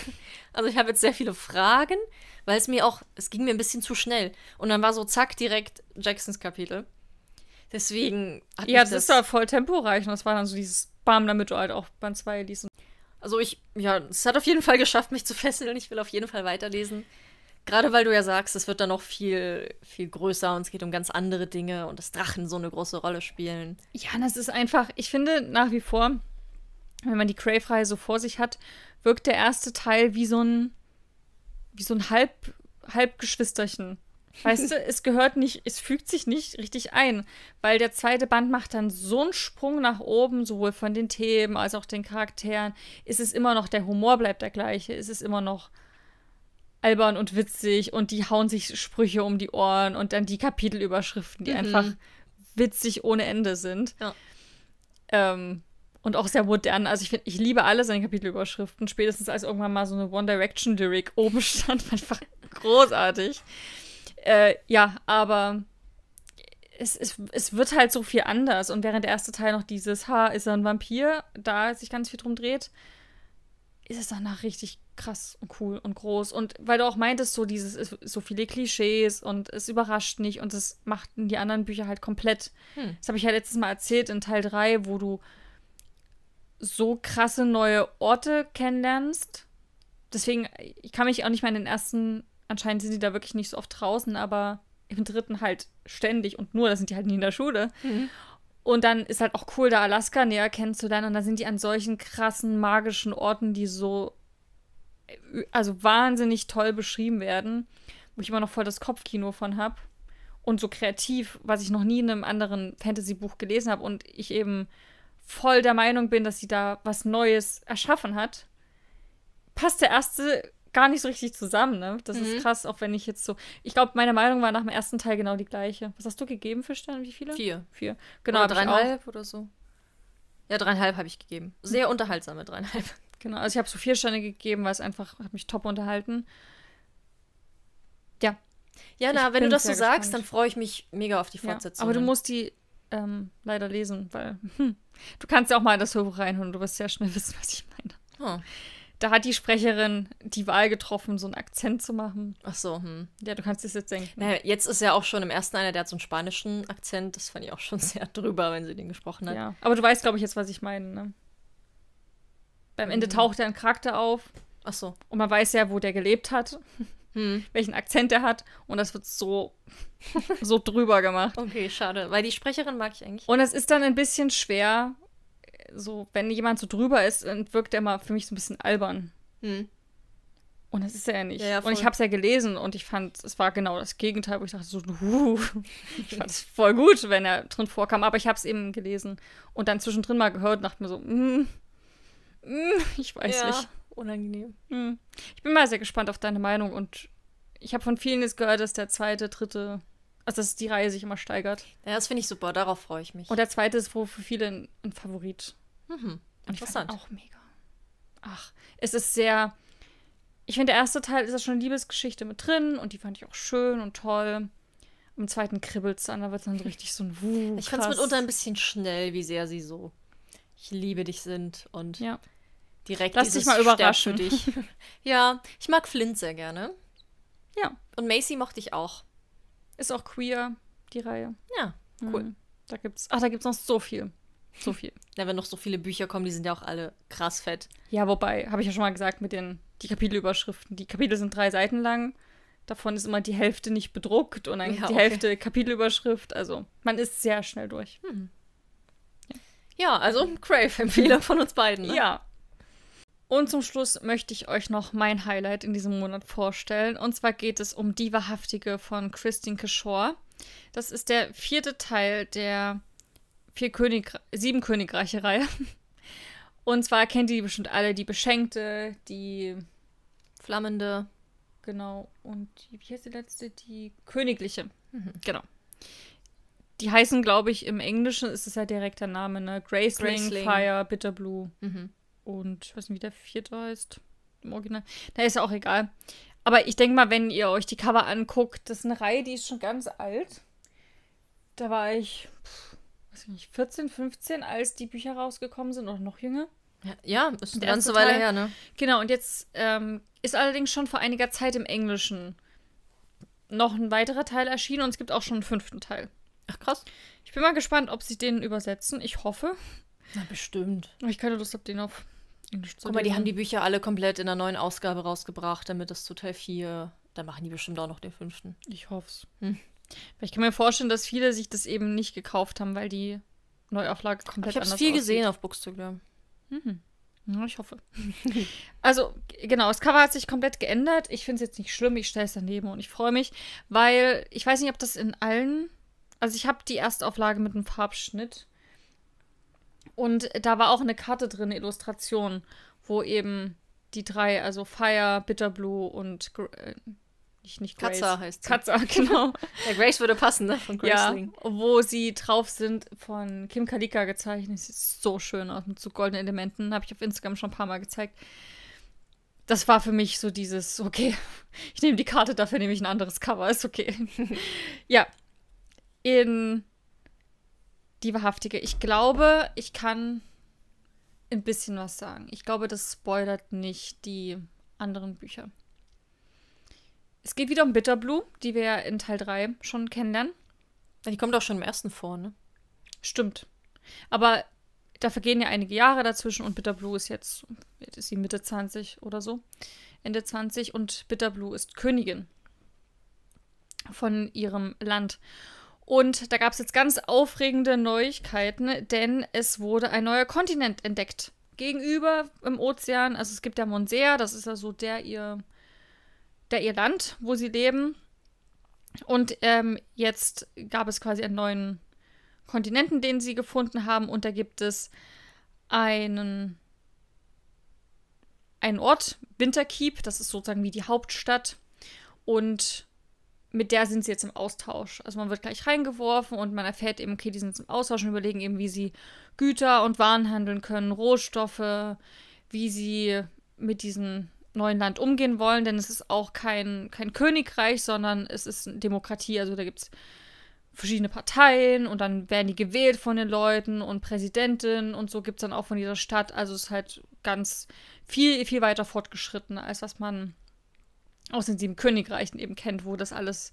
Also ich habe jetzt sehr viele Fragen, weil es mir auch, es ging mir ein bisschen zu schnell. Und dann war so zack direkt Jacksons Kapitel. Deswegen hat Ja, mich das ist doch voll temporeich und das war dann so dieses Bam, damit du halt auch Band 2 liest. Also ich, ja, es hat auf jeden Fall geschafft, mich zu fesseln. Ich will auf jeden Fall weiterlesen. Gerade weil du ja sagst, es wird dann noch viel, viel größer und es geht um ganz andere Dinge und dass Drachen so eine große Rolle spielen. Ja, das ist einfach, ich finde nach wie vor, wenn man die Crave-Reihe so vor sich hat, wirkt der erste Teil wie so ein, wie so ein Halb, Halbgeschwisterchen. Weißt du, es gehört nicht, es fügt sich nicht richtig ein, weil der zweite Band macht dann so einen Sprung nach oben, sowohl von den Themen als auch den Charakteren. Es ist immer noch, der Humor bleibt der gleiche, es ist immer noch albern und witzig und die hauen sich Sprüche um die Ohren und dann die Kapitelüberschriften, die Mhm. einfach witzig ohne Ende sind. Ja. Ähm, Und auch sehr modern. Also ich finde, ich liebe alle seine Kapitelüberschriften. Spätestens als irgendwann mal so eine One Direction Lyric oben stand, einfach großartig. Äh, ja, aber es, es, es wird halt so viel anders. Und während der erste Teil noch dieses, ha, ist er ein Vampir, da sich ganz viel drum dreht, ist es danach richtig krass und cool und groß. Und weil du auch meintest, so dieses, so viele Klischees und es überrascht nicht und das machten die anderen Bücher halt komplett. Hm. Das habe ich ja letztes Mal erzählt in Teil 3, wo du so krasse neue Orte kennenlernst. Deswegen, ich kann mich auch nicht mal in den ersten, anscheinend sind die da wirklich nicht so oft draußen, aber im dritten halt ständig und nur, da sind die halt nie in der Schule. Mhm. Und dann ist halt auch cool, da Alaska näher kennenzulernen. Und da sind die an solchen krassen, magischen Orten, die so, also wahnsinnig toll beschrieben werden, wo ich immer noch voll das Kopfkino von habe. Und so kreativ, was ich noch nie in einem anderen Fantasy-Buch gelesen habe. Und ich eben voll der Meinung bin, dass sie da was Neues erschaffen hat. Passt der erste gar nicht so richtig zusammen, ne? Das mhm. ist krass, auch wenn ich jetzt so. Ich glaube, meine Meinung war nach dem ersten Teil genau die gleiche. Was hast du gegeben für Sterne? Wie viele? Vier. Vier. Genau. Oder dreieinhalb oder so. Ja, dreieinhalb habe ich gegeben. Sehr unterhaltsame dreieinhalb. Genau, also ich habe so vier Sterne gegeben, weil es einfach hat mich top unterhalten. Ja. Ja, na, ich wenn du das so sagst, gespannt. dann freue ich mich mega auf die Fortsetzung. Ja, aber du musst die ähm, leider lesen, weil hm, du kannst ja auch mal in das Hörbuch reinholen. Du wirst sehr schnell wissen, was ich meine. Oh da hat die Sprecherin die Wahl getroffen, so einen Akzent zu machen. Ach so, hm. Ja, du kannst es jetzt denken. Naja, jetzt ist ja auch schon im ersten einer, der hat so einen spanischen Akzent. Das fand ich auch schon sehr drüber, wenn sie den gesprochen hat. Ja, aber du weißt, glaube ich, jetzt, was ich meine, ne? Beim Ende hm. taucht er ein Charakter auf. Ach so. Und man weiß ja, wo der gelebt hat. Hm. Welchen Akzent er hat. Und das wird so, so drüber gemacht. Okay, schade. Weil die Sprecherin mag ich eigentlich. Und es ist dann ein bisschen schwer, so, wenn jemand so drüber ist, dann wirkt er mal für mich so ein bisschen albern. Hm. Und das ist er ja nicht. Ja, ja, und ich habe es ja gelesen und ich fand, es war genau das Gegenteil, wo ich dachte so, uh, ich fand es voll gut, wenn er drin vorkam. Aber ich habe es eben gelesen und dann zwischendrin mal gehört und dachte mir so, mm, mm, ich weiß ja, nicht. Unangenehm. Mm. Ich bin mal sehr gespannt auf deine Meinung und ich habe von vielen jetzt gehört, dass der zweite, dritte also, dass die Reihe sich immer steigert. Ja, das finde ich super. Darauf freue ich mich. Und der zweite ist wohl für viele ein, ein Favorit. Mhm. Interessant. auch mega. Ach, es ist sehr. Ich finde, der erste Teil ist ja schon eine Liebesgeschichte mit drin und die fand ich auch schön und toll. Im zweiten kribbelt es dann, da wird es dann so richtig so ein Wuh. Ich fand es mitunter ein bisschen schnell, wie sehr sie so ich liebe dich sind und ja. direkt Lass dich mal überraschen. Dich. ja, ich mag Flint sehr gerne. Ja. Und Macy mochte ich auch. Ist auch queer, die Reihe. Ja, cool. Mhm. Da gibt's, ach, da gibt's noch so viel. So viel. Ja, wenn noch so viele Bücher kommen, die sind ja auch alle krass fett. Ja, wobei, habe ich ja schon mal gesagt, mit den die Kapitelüberschriften. Die Kapitel sind drei Seiten lang. Davon ist immer die Hälfte nicht bedruckt und dann ja, die okay. Hälfte Kapitelüberschrift. Also man ist sehr schnell durch. Hm. Ja. ja. also Crave-Empfehler von uns beiden. Ne? Ja. Und zum Schluss möchte ich euch noch mein Highlight in diesem Monat vorstellen. Und zwar geht es um Die Wahrhaftige von Christine Kishore. Das ist der vierte Teil der vier König sieben Königreiche-Reihe. Und zwar kennt ihr die bestimmt alle, die Beschenkte, die Flammende. Genau. Und die, wie heißt die letzte? Die Königliche. Mhm. Genau. Die heißen, glaube ich, im Englischen ist es ja direkt der Name, ne? Graceling, Graceling. Fire, Bitterblue. Mhm. Und ich weiß nicht, wie der vierte heißt im Original. Da ist ja auch egal. Aber ich denke mal, wenn ihr euch die Cover anguckt, das ist eine Reihe, die ist schon ganz alt. Da war ich, pff, weiß ich nicht, 14, 15, als die Bücher rausgekommen sind oder noch jünger. Ja, ja ist eine ganze Weile her, ne? Genau, und jetzt ähm, ist allerdings schon vor einiger Zeit im Englischen noch ein weiterer Teil erschienen und es gibt auch schon einen fünften Teil. Ach krass. Ich bin mal gespannt, ob sie den übersetzen. Ich hoffe. Na, bestimmt. Ich keine Lust habe, den auf Guck mal, die haben die Bücher alle komplett in der neuen Ausgabe rausgebracht, damit das zu Teil 4. Da machen die bestimmt auch noch den fünften. Ich hoffe es. Hm. Ich kann mir vorstellen, dass viele sich das eben nicht gekauft haben, weil die Neuauflage komplett anders ist. Ich habe viel aussieht. gesehen auf Bookstagram. Mhm. Ja, ich hoffe. also, genau, das Cover hat sich komplett geändert. Ich finde es jetzt nicht schlimm, ich stelle es daneben und ich freue mich, weil ich weiß nicht, ob das in allen. Also, ich habe die Erstauflage mit einem Farbschnitt. Und da war auch eine Karte drin, eine Illustration, wo eben die drei, also Fire, Bitterblue und äh, nicht, nicht Grace. Katza heißt sie. Katza, genau. Ja, Grace würde passen, ne? Von ja, Graceling. wo sie drauf sind, von Kim Kalika gezeichnet. Sieht so schön aus mit so goldenen Elementen. Habe ich auf Instagram schon ein paar Mal gezeigt. Das war für mich so dieses, okay, ich nehme die Karte, dafür nehme ich ein anderes Cover, ist okay. ja. In die wahrhaftige. Ich glaube, ich kann ein bisschen was sagen. Ich glaube, das spoilert nicht die anderen Bücher. Es geht wieder um Bitterblue, die wir ja in Teil 3 schon kennenlernen. Die kommt auch schon im ersten vor, ne? Stimmt. Aber da vergehen ja einige Jahre dazwischen und Bitterblue ist jetzt, jetzt ist sie Mitte 20 oder so, Ende 20 und Bitterblue ist Königin von ihrem Land. Und da gab es jetzt ganz aufregende Neuigkeiten, denn es wurde ein neuer Kontinent entdeckt. Gegenüber im Ozean, also es gibt ja Monsea, das ist ja so der ihr, der ihr Land, wo sie leben. Und ähm, jetzt gab es quasi einen neuen Kontinenten, den sie gefunden haben. Und da gibt es einen, einen Ort, Winterkeep, das ist sozusagen wie die Hauptstadt. Und mit der sind sie jetzt im Austausch. Also man wird gleich reingeworfen und man erfährt eben, okay, die sind im Austausch und überlegen eben, wie sie Güter und Waren handeln können, Rohstoffe, wie sie mit diesem neuen Land umgehen wollen, denn es ist auch kein, kein Königreich, sondern es ist eine Demokratie. Also da gibt es verschiedene Parteien und dann werden die gewählt von den Leuten und Präsidentin und so gibt es dann auch von dieser Stadt. Also es ist halt ganz viel, viel weiter fortgeschritten, als was man aus den sieben Königreichen eben kennt, wo das alles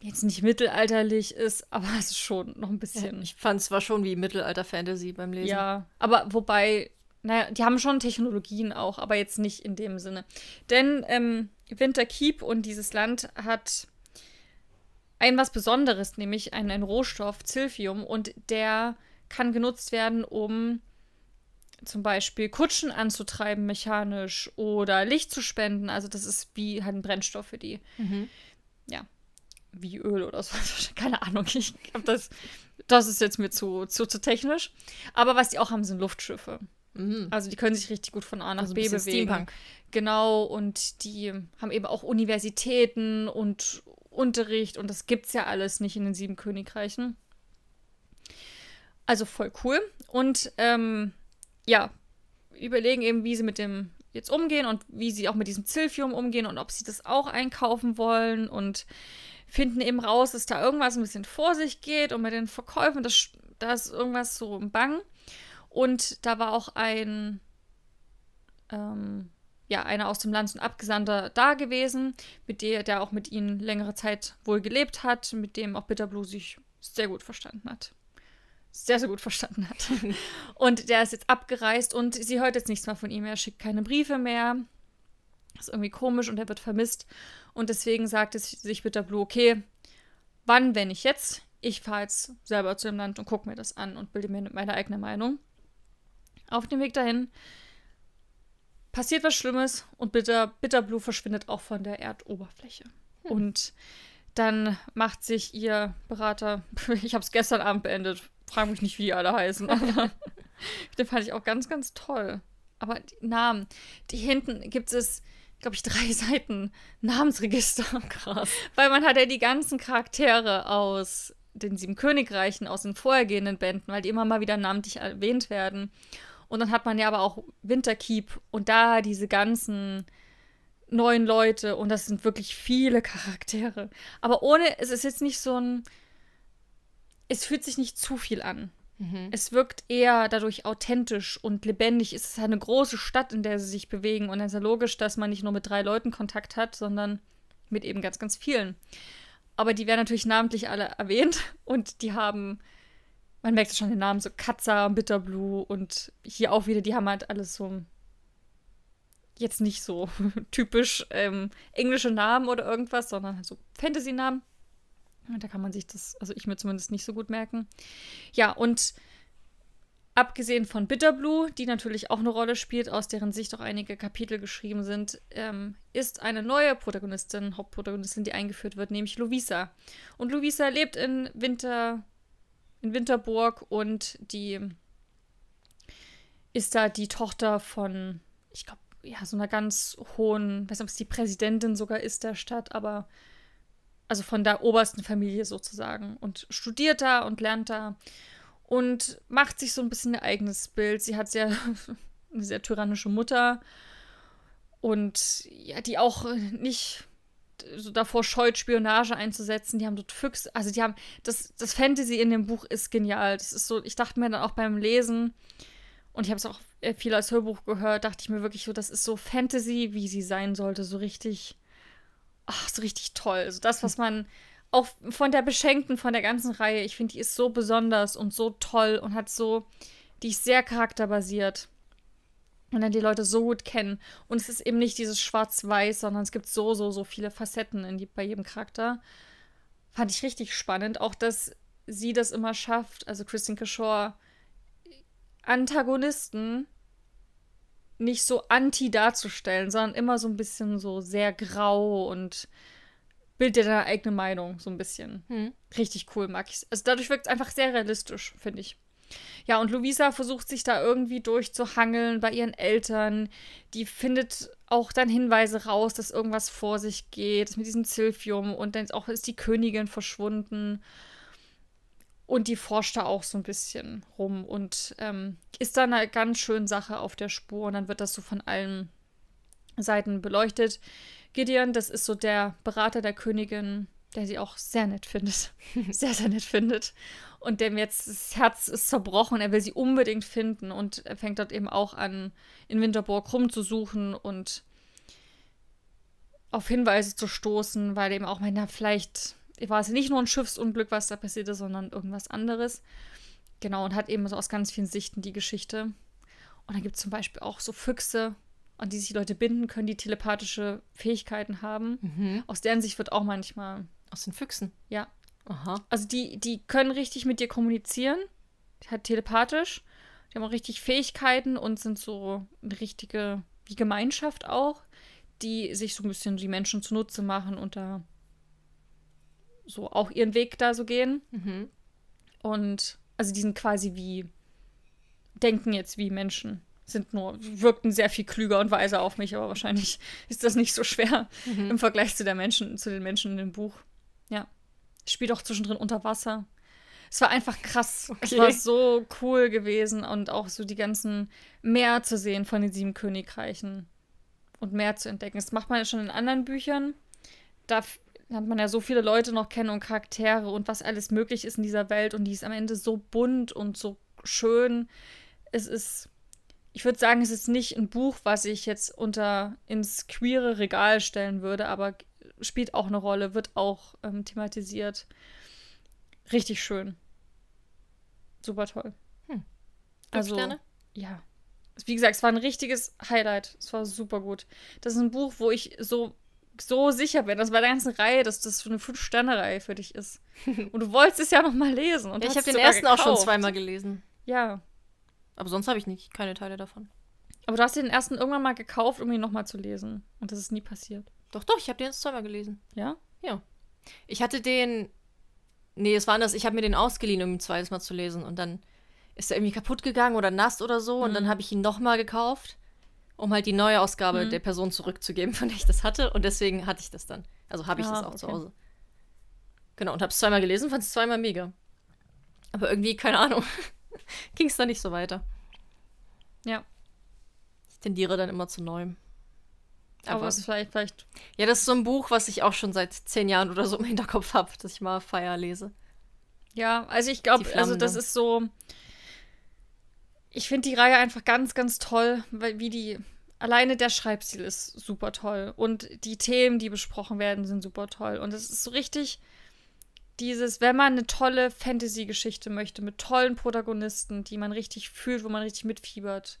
jetzt nicht mittelalterlich ist, aber es ist schon noch ein bisschen. Ich fand es war schon wie Mittelalter-Fantasy beim Lesen. Ja, aber wobei, naja, die haben schon Technologien auch, aber jetzt nicht in dem Sinne. Denn ähm, Winterkeep und dieses Land hat ein was Besonderes, nämlich einen, einen Rohstoff, Zilphium, und der kann genutzt werden, um zum Beispiel Kutschen anzutreiben mechanisch oder Licht zu spenden. Also das ist wie halt ein Brennstoff für die. Mhm. Ja, wie Öl oder so. Keine Ahnung. Ich glaube, das, das ist jetzt mir zu, zu, zu technisch. Aber was die auch haben, sind Luftschiffe. Mhm. Also die können sich richtig gut von A nach Also B bewegen. Steampunk. Genau, und die haben eben auch Universitäten und Unterricht und das gibt's ja alles nicht in den sieben Königreichen. Also voll cool. Und ähm, ja, überlegen eben, wie sie mit dem jetzt umgehen und wie sie auch mit diesem Zilphium umgehen und ob sie das auch einkaufen wollen und finden eben raus, dass da irgendwas ein bisschen vor sich geht und mit den Verkäufen, das, da ist irgendwas so im Bang. Und da war auch ein, ähm, ja, einer aus dem Land, ein Abgesandter da gewesen, mit der, der auch mit ihnen längere Zeit wohl gelebt hat, mit dem auch Bitterblue sich sehr gut verstanden hat. Sehr, sehr gut verstanden hat. und der ist jetzt abgereist und sie hört jetzt nichts mehr von ihm. Er schickt keine Briefe mehr. Ist irgendwie komisch und er wird vermisst. Und deswegen sagt es sich Bitterblue, okay, wann, wenn nicht jetzt? Ich fahre jetzt selber zu dem Land und gucke mir das an und bilde mir meine eigene Meinung. Auf dem Weg dahin passiert was Schlimmes und Bitter, Bitterblue verschwindet auch von der Erdoberfläche. Und dann macht sich ihr Berater, ich habe es gestern Abend beendet, frage mich nicht, wie die alle heißen, aber den fand ich auch ganz, ganz toll. Aber die Namen, die hinten gibt es, glaube ich, drei Seiten Namensregister. Krass. Weil man hat ja die ganzen Charaktere aus den sieben Königreichen, aus den vorhergehenden Bänden, weil die immer mal wieder namentlich erwähnt werden. Und dann hat man ja aber auch Winterkeep und da diese ganzen neuen Leute und das sind wirklich viele Charaktere. Aber ohne, es ist jetzt nicht so ein, es fühlt sich nicht zu viel an. Mhm. Es wirkt eher dadurch authentisch und lebendig. Es ist eine große Stadt, in der sie sich bewegen. Und es ist ja logisch, dass man nicht nur mit drei Leuten Kontakt hat, sondern mit eben ganz, ganz vielen. Aber die werden natürlich namentlich alle erwähnt und die haben, man merkt schon den Namen, so Katza, Bitterblue und hier auch wieder, die haben halt alles so jetzt nicht so typisch ähm, englische Namen oder irgendwas, sondern halt so Fantasy-Namen. Da kann man sich das, also ich mir zumindest nicht so gut merken. Ja, und abgesehen von Bitterblue, die natürlich auch eine Rolle spielt, aus deren Sicht auch einige Kapitel geschrieben sind, ähm, ist eine neue Protagonistin, Hauptprotagonistin, die eingeführt wird, nämlich Lovisa. Und Lovisa lebt in Winter, in Winterburg und die ist da die Tochter von, ich glaube, ja, so einer ganz hohen, weiß nicht, ob es die Präsidentin sogar ist der Stadt, aber also von der obersten Familie sozusagen und studiert da und lernt da und macht sich so ein bisschen ein eigenes Bild. Sie hat sehr eine sehr tyrannische Mutter und ja, die auch nicht so davor scheut, Spionage einzusetzen. Die haben dort Füchse, also die haben, das, das Fantasy in dem Buch ist genial. Das ist so, ich dachte mir dann auch beim Lesen, und ich habe es auch viel als Hörbuch gehört, dachte ich mir wirklich so, das ist so Fantasy, wie sie sein sollte, so richtig, ach, so richtig toll. Also das, was man auch von der Beschenkten, von der ganzen Reihe, ich finde, die ist so besonders und so toll und hat so, die ist sehr charakterbasiert. Und dann die Leute so gut kennen. Und es ist eben nicht dieses Schwarz-Weiß, sondern es gibt so, so, so viele Facetten in die, bei jedem Charakter. Fand ich richtig spannend. Auch, dass sie das immer schafft, also Christine Kishore, Antagonisten nicht so anti darzustellen, sondern immer so ein bisschen so sehr grau und bildet dir deine eigene Meinung, so ein bisschen. Hm. Richtig cool, mag ich. Also dadurch wirkt es einfach sehr realistisch, finde ich. Ja, und Luisa versucht sich da irgendwie durchzuhangeln bei ihren Eltern. Die findet auch dann Hinweise raus, dass irgendwas vor sich geht, mit diesem Zilfium und dann ist auch ist die Königin verschwunden. Und die forscht da auch so ein bisschen rum und ähm, ist dann eine ganz schöne Sache auf der Spur und dann wird das so von allen Seiten beleuchtet. Gideon, das ist so der Berater der Königin, der sie auch sehr nett findet. sehr, sehr nett findet. Und dem jetzt das Herz ist zerbrochen. Er will sie unbedingt finden und er fängt dort eben auch an, in Winterburg rumzusuchen und auf Hinweise zu stoßen, weil eben auch meint, na, vielleicht war es nicht nur ein Schiffsunglück, was da passierte, sondern irgendwas anderes. Genau, und hat eben so aus ganz vielen Sichten die Geschichte. Und dann gibt es zum Beispiel auch so Füchse, an die sich die Leute binden können, die telepathische Fähigkeiten haben. Mhm. Aus deren Sicht wird auch manchmal. Aus den Füchsen? Ja. Aha. Also die, die können richtig mit dir kommunizieren. Halt telepathisch. Die haben auch richtig Fähigkeiten und sind so eine richtige, wie Gemeinschaft auch, die sich so ein bisschen die Menschen zunutze machen und da so auch ihren Weg da so gehen. Mhm. Und also die sind quasi wie, denken jetzt wie Menschen. Sind nur, wirkten sehr viel klüger und weiser auf mich, aber wahrscheinlich ist das nicht so schwer mhm. im Vergleich zu der Menschen, zu den Menschen in dem Buch. Ja. Spielt auch zwischendrin unter Wasser. Es war einfach krass. Okay. Es war so cool gewesen und auch so die ganzen Meer zu sehen von den sieben Königreichen und mehr zu entdecken. Das macht man ja schon in anderen Büchern. Da lernt man ja so viele Leute noch kennen und Charaktere und was alles möglich ist in dieser Welt und die ist am Ende so bunt und so schön. Es ist, ich würde sagen, es ist nicht ein Buch, was ich jetzt unter ins queere Regal stellen würde, aber spielt auch eine Rolle, wird auch ähm, thematisiert. Richtig schön. Super toll. Hm. Also, Sterne? ja. Wie gesagt, es war ein richtiges Highlight. Es war super gut. Das ist ein Buch, wo ich so so sicher bin, dass bei der ganzen Reihe, dass das eine Fünf-Sterne-Reihe für dich ist. Und du wolltest es ja noch mal lesen. Und ja, ich habe den ersten gekauft. auch schon zweimal gelesen. Ja. Aber sonst habe ich nicht keine Teile davon. Aber du hast den ersten irgendwann mal gekauft, um ihn noch mal zu lesen. Und das ist nie passiert. Doch, doch, ich habe den jetzt zweimal gelesen. Ja? Ja. Ich hatte den. Nee, es war anders. Ich habe mir den ausgeliehen, um ihn zweites Mal zu lesen. Und dann ist er irgendwie kaputt gegangen oder nass oder so. Mhm. Und dann habe ich ihn noch mal gekauft um halt die neue Ausgabe mhm. der Person zurückzugeben, von der ich das hatte. Und deswegen hatte ich das dann. Also habe ich ah, das auch okay. zu Hause. Genau, und habe es zweimal gelesen, fand es zweimal mega. Aber irgendwie, keine Ahnung, ging es da nicht so weiter. Ja. Ich tendiere dann immer zu neuem. Aber, Aber es ist vielleicht, vielleicht. Ja, das ist so ein Buch, was ich auch schon seit zehn Jahren oder so im Hinterkopf habe, dass ich mal Feier lese. Ja, also ich glaube, also das ist so ich finde die Reihe einfach ganz, ganz toll, weil wie die. Alleine der Schreibstil ist super toll. Und die Themen, die besprochen werden, sind super toll. Und es ist so richtig dieses, wenn man eine tolle Fantasy-Geschichte möchte, mit tollen Protagonisten, die man richtig fühlt, wo man richtig mitfiebert,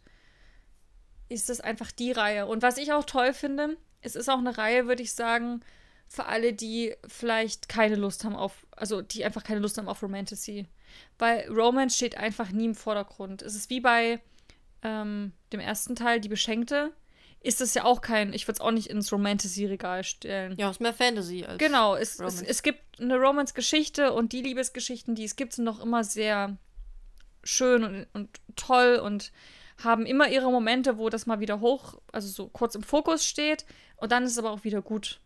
ist das einfach die Reihe. Und was ich auch toll finde, es ist auch eine Reihe, würde ich sagen, für alle, die vielleicht keine Lust haben auf, also die einfach keine Lust haben auf Romantasy. Weil Romance steht einfach nie im Vordergrund. Es ist wie bei ähm, dem ersten Teil, Die Beschenkte. Ist das ja auch kein, ich würde es auch nicht ins Romantasy-Regal stellen. Ja, es ist mehr Fantasy als. Genau, es, es, es gibt eine Romance-Geschichte und die Liebesgeschichten, die es gibt, sind noch immer sehr schön und, und toll und haben immer ihre Momente, wo das mal wieder hoch, also so kurz im Fokus steht und dann ist es aber auch wieder gut.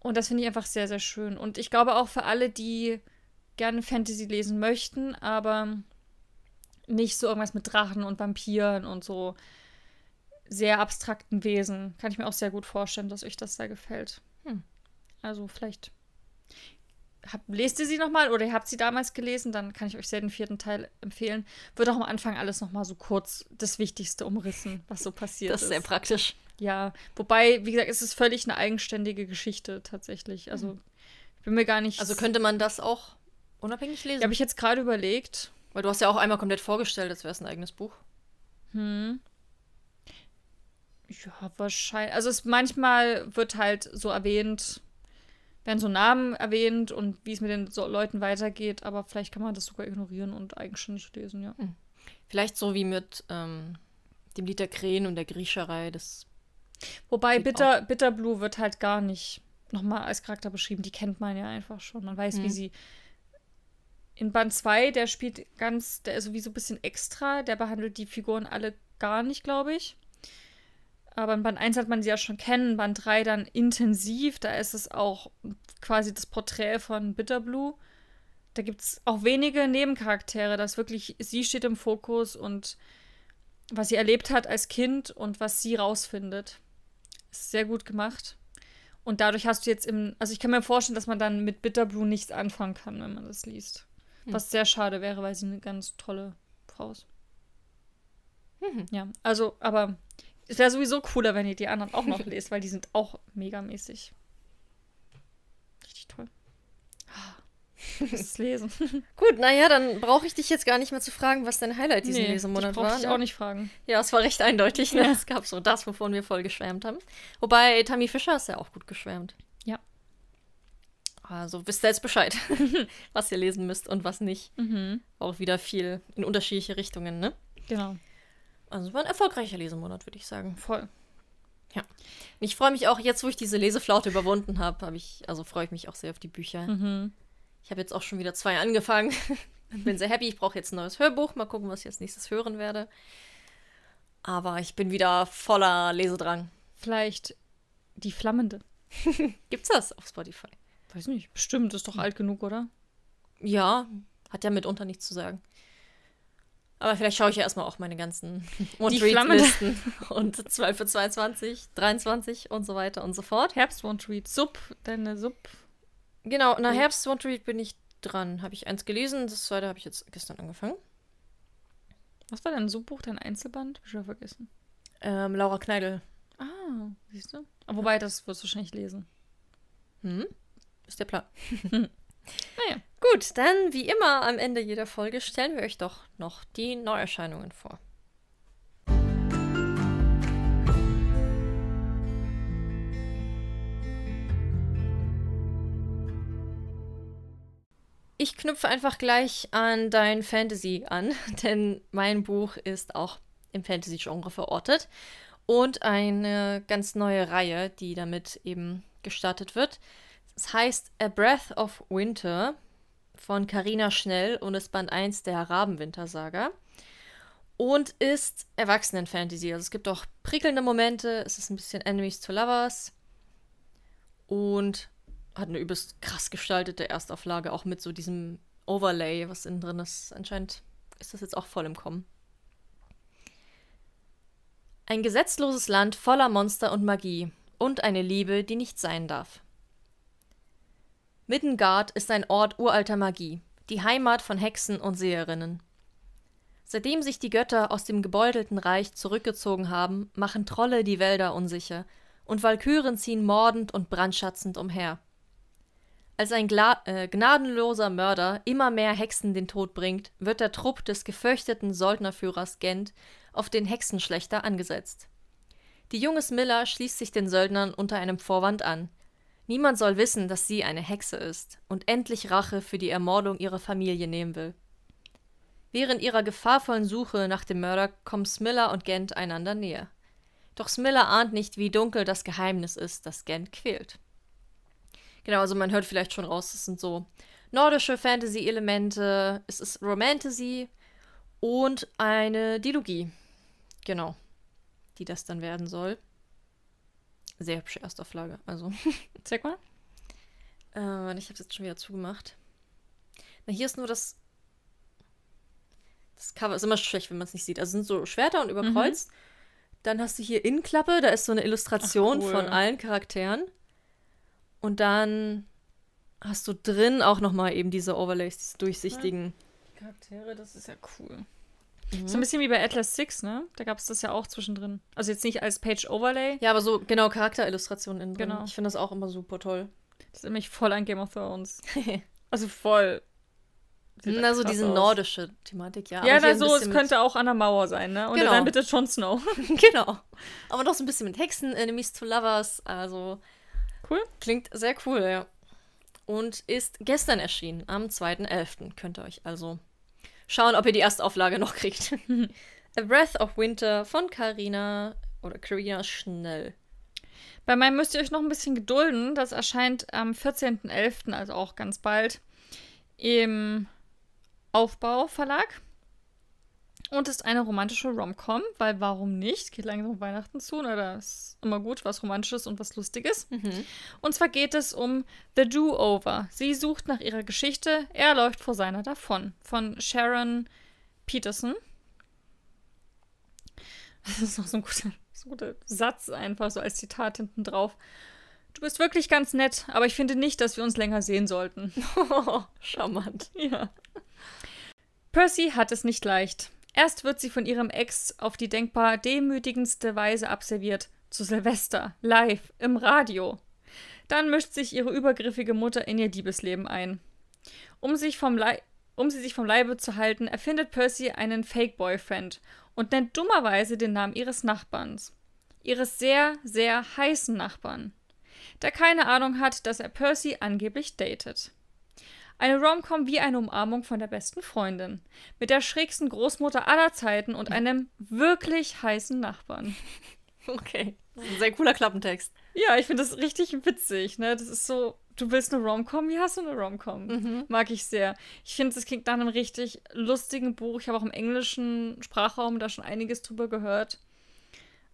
Und das finde ich einfach sehr, sehr schön. Und ich glaube auch für alle, die gerne Fantasy lesen möchten, aber nicht so irgendwas mit Drachen und Vampiren und so sehr abstrakten Wesen, kann ich mir auch sehr gut vorstellen, dass euch das sehr gefällt. Hm. Also vielleicht hab, lest ihr sie nochmal oder ihr habt sie damals gelesen, dann kann ich euch sehr den vierten Teil empfehlen. Wird auch am Anfang alles nochmal so kurz das Wichtigste umrissen, was so passiert ist. Das ist sehr praktisch. Ja, wobei, wie gesagt, es ist völlig eine eigenständige Geschichte tatsächlich. Also, mhm. ich bin mir gar nicht. Also könnte man das auch unabhängig lesen? Ja, habe ich jetzt gerade überlegt. Weil du hast ja auch einmal komplett vorgestellt, als wäre es ein eigenes Buch. Hm. Ja, wahrscheinlich. Also es manchmal wird halt so erwähnt, werden so Namen erwähnt und wie es mit den so Leuten weitergeht, aber vielleicht kann man das sogar ignorieren und eigenständig lesen, ja. Hm. Vielleicht so wie mit ähm, dem Lied der Krähen und der Griecherei, das. Wobei Bitter, Bitter Blue wird halt gar nicht nochmal als Charakter beschrieben. Die kennt man ja einfach schon. Man weiß, hm. wie sie. In Band 2, der spielt ganz, der ist sowieso ein bisschen extra, der behandelt die Figuren alle gar nicht, glaube ich. Aber in Band 1 hat man sie ja schon kennen, Band 3 dann intensiv. Da ist es auch quasi das Porträt von Bitterblue. Da gibt es auch wenige Nebencharaktere. Das wirklich, sie steht im Fokus und was sie erlebt hat als Kind und was sie rausfindet. Ist sehr gut gemacht. Und dadurch hast du jetzt im. Also ich kann mir vorstellen, dass man dann mit Bitterblue nichts anfangen kann, wenn man das liest. Hm. Was sehr schade wäre, weil sie eine ganz tolle Frau ist. Mhm. Ja, also, aber es wäre sowieso cooler, wenn ihr die anderen auch noch lest, weil die sind auch megamäßig. Richtig toll. Ich muss es lesen. Gut, naja, dann brauche ich dich jetzt gar nicht mehr zu fragen, was dein Highlight diesen nee, Lesemonat war. Ich ne? auch nicht fragen. Ja, es war recht eindeutig. Ne? Ja. Es gab so das, wovon wir voll geschwärmt haben. Wobei Tammy Fischer ist ja auch gut geschwärmt. Also wisst ihr jetzt Bescheid, was ihr lesen müsst und was nicht. Mhm. Auch wieder viel in unterschiedliche Richtungen, ne? Genau. Also war ein erfolgreicher Lesemonat, würde ich sagen. Voll. Ja. Und ich freue mich auch, jetzt wo ich diese Leseflaute überwunden habe, habe ich, also freue ich mich auch sehr auf die Bücher. Mhm. Ich habe jetzt auch schon wieder zwei angefangen. bin sehr happy. Ich brauche jetzt ein neues Hörbuch. Mal gucken, was ich als nächstes hören werde. Aber ich bin wieder voller Lesedrang. Vielleicht die Flammende. Gibt's das auf Spotify? Weiß nicht. Bestimmt, ist doch alt genug, oder? Ja, hat ja mitunter nichts zu sagen. Aber vielleicht schaue ich ja erstmal auch meine ganzen One-Treat-Listen und 12 für 22, 23 und so weiter und so fort. Herbst One-Treat, Sub, deine Sub. Genau, nach Herbst One-Treat bin ich dran. Habe ich eins gelesen, das zweite habe ich jetzt gestern angefangen. Was war dein Subbuch, dein Einzelband? Hab ich schon vergessen. Ähm, Laura Kneidel. Ah, siehst du? Wobei, das wirst du wahrscheinlich lesen. Hm? Ist der Plan. Naja. Gut, dann wie immer am Ende jeder Folge stellen wir euch doch noch die Neuerscheinungen vor. Ich knüpfe einfach gleich an dein Fantasy an, denn mein Buch ist auch im Fantasy-Genre verortet und eine ganz neue Reihe, die damit eben gestartet wird. Es heißt A Breath of Winter von Carina Schnell und ist Band 1 der Rabenwinter-Saga. Und ist Erwachsenen-Fantasy. Also es gibt auch prickelnde Momente, es ist ein bisschen Enemies to Lovers. Und hat eine übelst krass gestaltete Erstauflage, auch mit so diesem Overlay, was innen drin ist. Anscheinend ist das jetzt auch voll im Kommen. Ein gesetzloses Land voller Monster und Magie und eine Liebe, die nicht sein darf. Middengard ist ein Ort uralter Magie, die Heimat von Hexen und Seherinnen. Seitdem sich die Götter aus dem gebeutelten Reich zurückgezogen haben, machen Trolle die Wälder unsicher, und Walküren ziehen mordend und brandschatzend umher. Als ein Gla äh, gnadenloser Mörder immer mehr Hexen den Tod bringt, wird der Trupp des gefürchteten Söldnerführers Gent auf den Hexenschlechter angesetzt. Die junge Smilla schließt sich den Söldnern unter einem Vorwand an – Niemand soll wissen, dass sie eine Hexe ist und endlich Rache für die Ermordung ihrer Familie nehmen will. Während ihrer gefahrvollen Suche nach dem Mörder kommen Smiller und Gent einander näher. Doch Smiller ahnt nicht, wie dunkel das Geheimnis ist, das Gent quält. Genau, also man hört vielleicht schon raus, es sind so nordische Fantasy-Elemente, es ist Romantasy und eine Dilogie. Genau. Die das dann werden soll. Sehr hübsche Erstauflage. Also. Zeig mal. Äh, ich habe es jetzt schon wieder zugemacht. Na, hier ist nur das. Das Cover ist immer schlecht, wenn man es nicht sieht. Also sind so Schwerter und überkreuzt. Mhm. Dann hast du hier Innenklappe, da ist so eine Illustration Ach, cool. von allen Charakteren. Und dann hast du drin auch nochmal eben diese Overlays, diese durchsichtigen. Charaktere, das ist ja cool. Mhm. So ein bisschen wie bei Atlas 6, ne? Da gab es das ja auch zwischendrin. Also jetzt nicht als Page-Overlay. Ja, aber so genau Charakterillustrationen innen drin. Genau. Ich finde das auch immer super toll. Das ist nämlich voll an Game of Thrones. also voll. Na, so diese aus. nordische Thematik, ja. Ja, na, so, es könnte auch an der Mauer sein, ne? Und genau. dann bitte Jon Snow. genau. Aber doch so ein bisschen mit Hexen, Enemies to Lovers, also. Cool. Klingt sehr cool, ja. Und ist gestern erschienen, am 2.11. Könnt ihr euch also schauen, ob ihr die erste Auflage noch kriegt. A Breath of Winter von Carina oder Carina Schnell. Bei meinem müsst ihr euch noch ein bisschen gedulden. Das erscheint am 14.11., also auch ganz bald, im Aufbau Verlag. Und ist eine romantische Rom-Com, weil warum nicht? Geht langsam Weihnachten zu, oder ne? ist immer gut, was Romantisches und was Lustiges. Mhm. Und zwar geht es um The Do-Over. Sie sucht nach ihrer Geschichte, er läuft vor seiner davon. Von Sharon Peterson. Das ist noch so ein guter, so ein guter Satz, einfach so als Zitat hinten drauf. Du bist wirklich ganz nett, aber ich finde nicht, dass wir uns länger sehen sollten. Oh, charmant. Ja. Percy hat es nicht leicht. Erst wird sie von ihrem Ex auf die denkbar demütigendste Weise abserviert. Zu Silvester, live, im Radio. Dann mischt sich ihre übergriffige Mutter in ihr Liebesleben ein. Um, sich vom um sie sich vom Leibe zu halten, erfindet Percy einen Fake-Boyfriend und nennt dummerweise den Namen ihres Nachbarns. Ihres sehr, sehr heißen Nachbarn. Der keine Ahnung hat, dass er Percy angeblich datet. Eine Romcom wie eine Umarmung von der besten Freundin. Mit der schrägsten Großmutter aller Zeiten und einem wirklich heißen Nachbarn. Okay. Das ist ein sehr cooler Klappentext. Ja, ich finde das richtig witzig, ne? Das ist so, du willst eine Romcom, wie hast du eine Romcom? Mhm. Mag ich sehr. Ich finde, es klingt nach einem richtig lustigen Buch. Ich habe auch im englischen Sprachraum da schon einiges drüber gehört.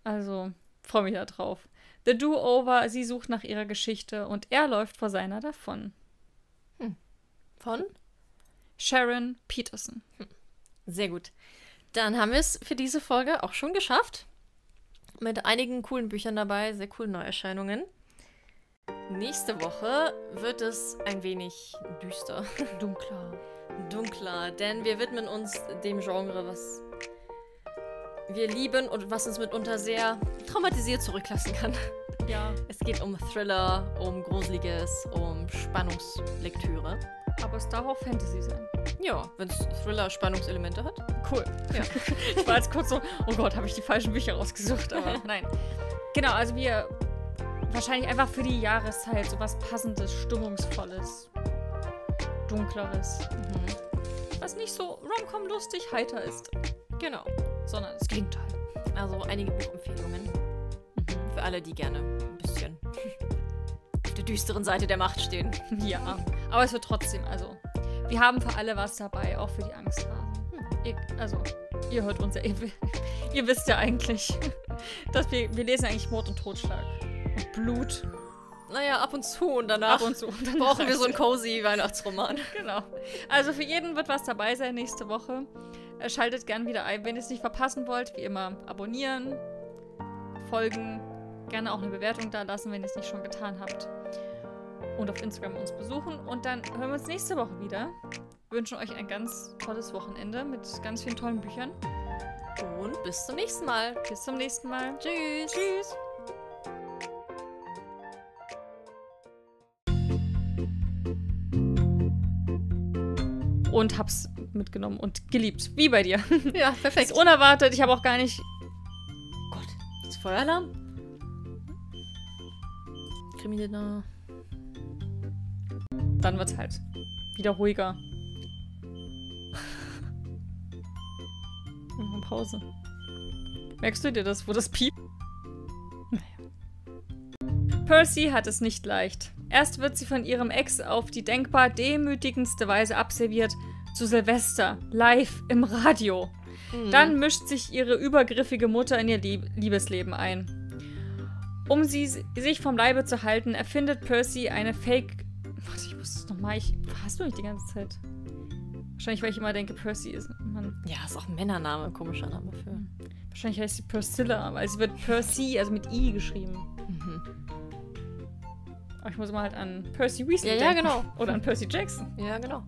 Also, freue mich da drauf. The Do-Over, sie sucht nach ihrer Geschichte und er läuft vor seiner davon. Von? Sharon Peterson. Hm. Sehr gut. Dann haben wir es für diese Folge auch schon geschafft. Mit einigen coolen Büchern dabei, sehr coolen Neuerscheinungen. Nächste Woche wird es ein wenig düster. Dunkler. Dunkler, denn wir widmen uns dem Genre, was wir lieben und was uns mitunter sehr traumatisiert zurücklassen kann. Ja. Es geht um Thriller, um Gruseliges, um Spannungslektüre. Aber es darf auch Fantasy sein. Ja, wenn es Thriller-Spannungselemente hat. Cool. Ja. ich war jetzt kurz so, oh Gott, habe ich die falschen Bücher rausgesucht, aber nein. Genau, also wir wahrscheinlich einfach für die Jahreszeit so was passendes, stimmungsvolles, dunkleres. Mhm. Was nicht so romcom lustig heiter ist. Genau. Sondern das Gegenteil. Also einige Buchempfehlungen. Mhm. Für alle, die gerne ein bisschen düsteren Seite der Macht stehen. Ja. Aber es wird trotzdem, also, wir haben für alle was dabei, auch für die Angsthasen. Hm. also, ihr hört uns ja, ihr, ihr, wisst ja eigentlich, dass wir, wir lesen eigentlich Mord und Totschlag. Und Blut. Naja, ab und zu und danach, ab und zu. Und danach brauchen wir so einen cozy Weihnachtsroman. Genau. Also für jeden wird was dabei sein nächste Woche. Äh, schaltet gern wieder ein, wenn ihr es nicht verpassen wollt. Wie immer, abonnieren, folgen, gerne auch eine Bewertung da lassen, wenn ihr es nicht schon getan habt und auf Instagram uns besuchen. Und dann hören wir uns nächste Woche wieder. Wünschen euch ein ganz tolles Wochenende mit ganz vielen tollen Büchern. Und bis zum nächsten Mal. Bis zum nächsten Mal. Tschüss. Tschüss. Und hab's mitgenommen und geliebt. Wie bei dir. Ja, perfekt. Ist unerwartet. Ich habe auch gar nicht. Gott, ist Feueralarm? Kriminelle dann wird es halt wieder ruhiger. Und Pause. Merkst du dir das, wo das piept? Naja. Percy hat es nicht leicht. Erst wird sie von ihrem Ex auf die denkbar demütigendste Weise abserviert, zu Silvester, live im Radio. Mhm. Dann mischt sich ihre übergriffige Mutter in ihr Lieb Liebesleben ein. Um sie sich vom Leibe zu halten, erfindet Percy eine Fake. Warte, ich muss es nochmal. Ich hast du nicht die ganze Zeit. Wahrscheinlich, weil ich immer denke, Percy ist. Mann, Ja, ist auch ein Männername, komischer Name für. wahrscheinlich heißt sie Priscilla, weil sie wird Percy, also mit I geschrieben. Mhm. Aber ich muss immer halt an Percy Weasley Ja, ja, denken. genau. Oder an Percy Jackson. Ja, genau.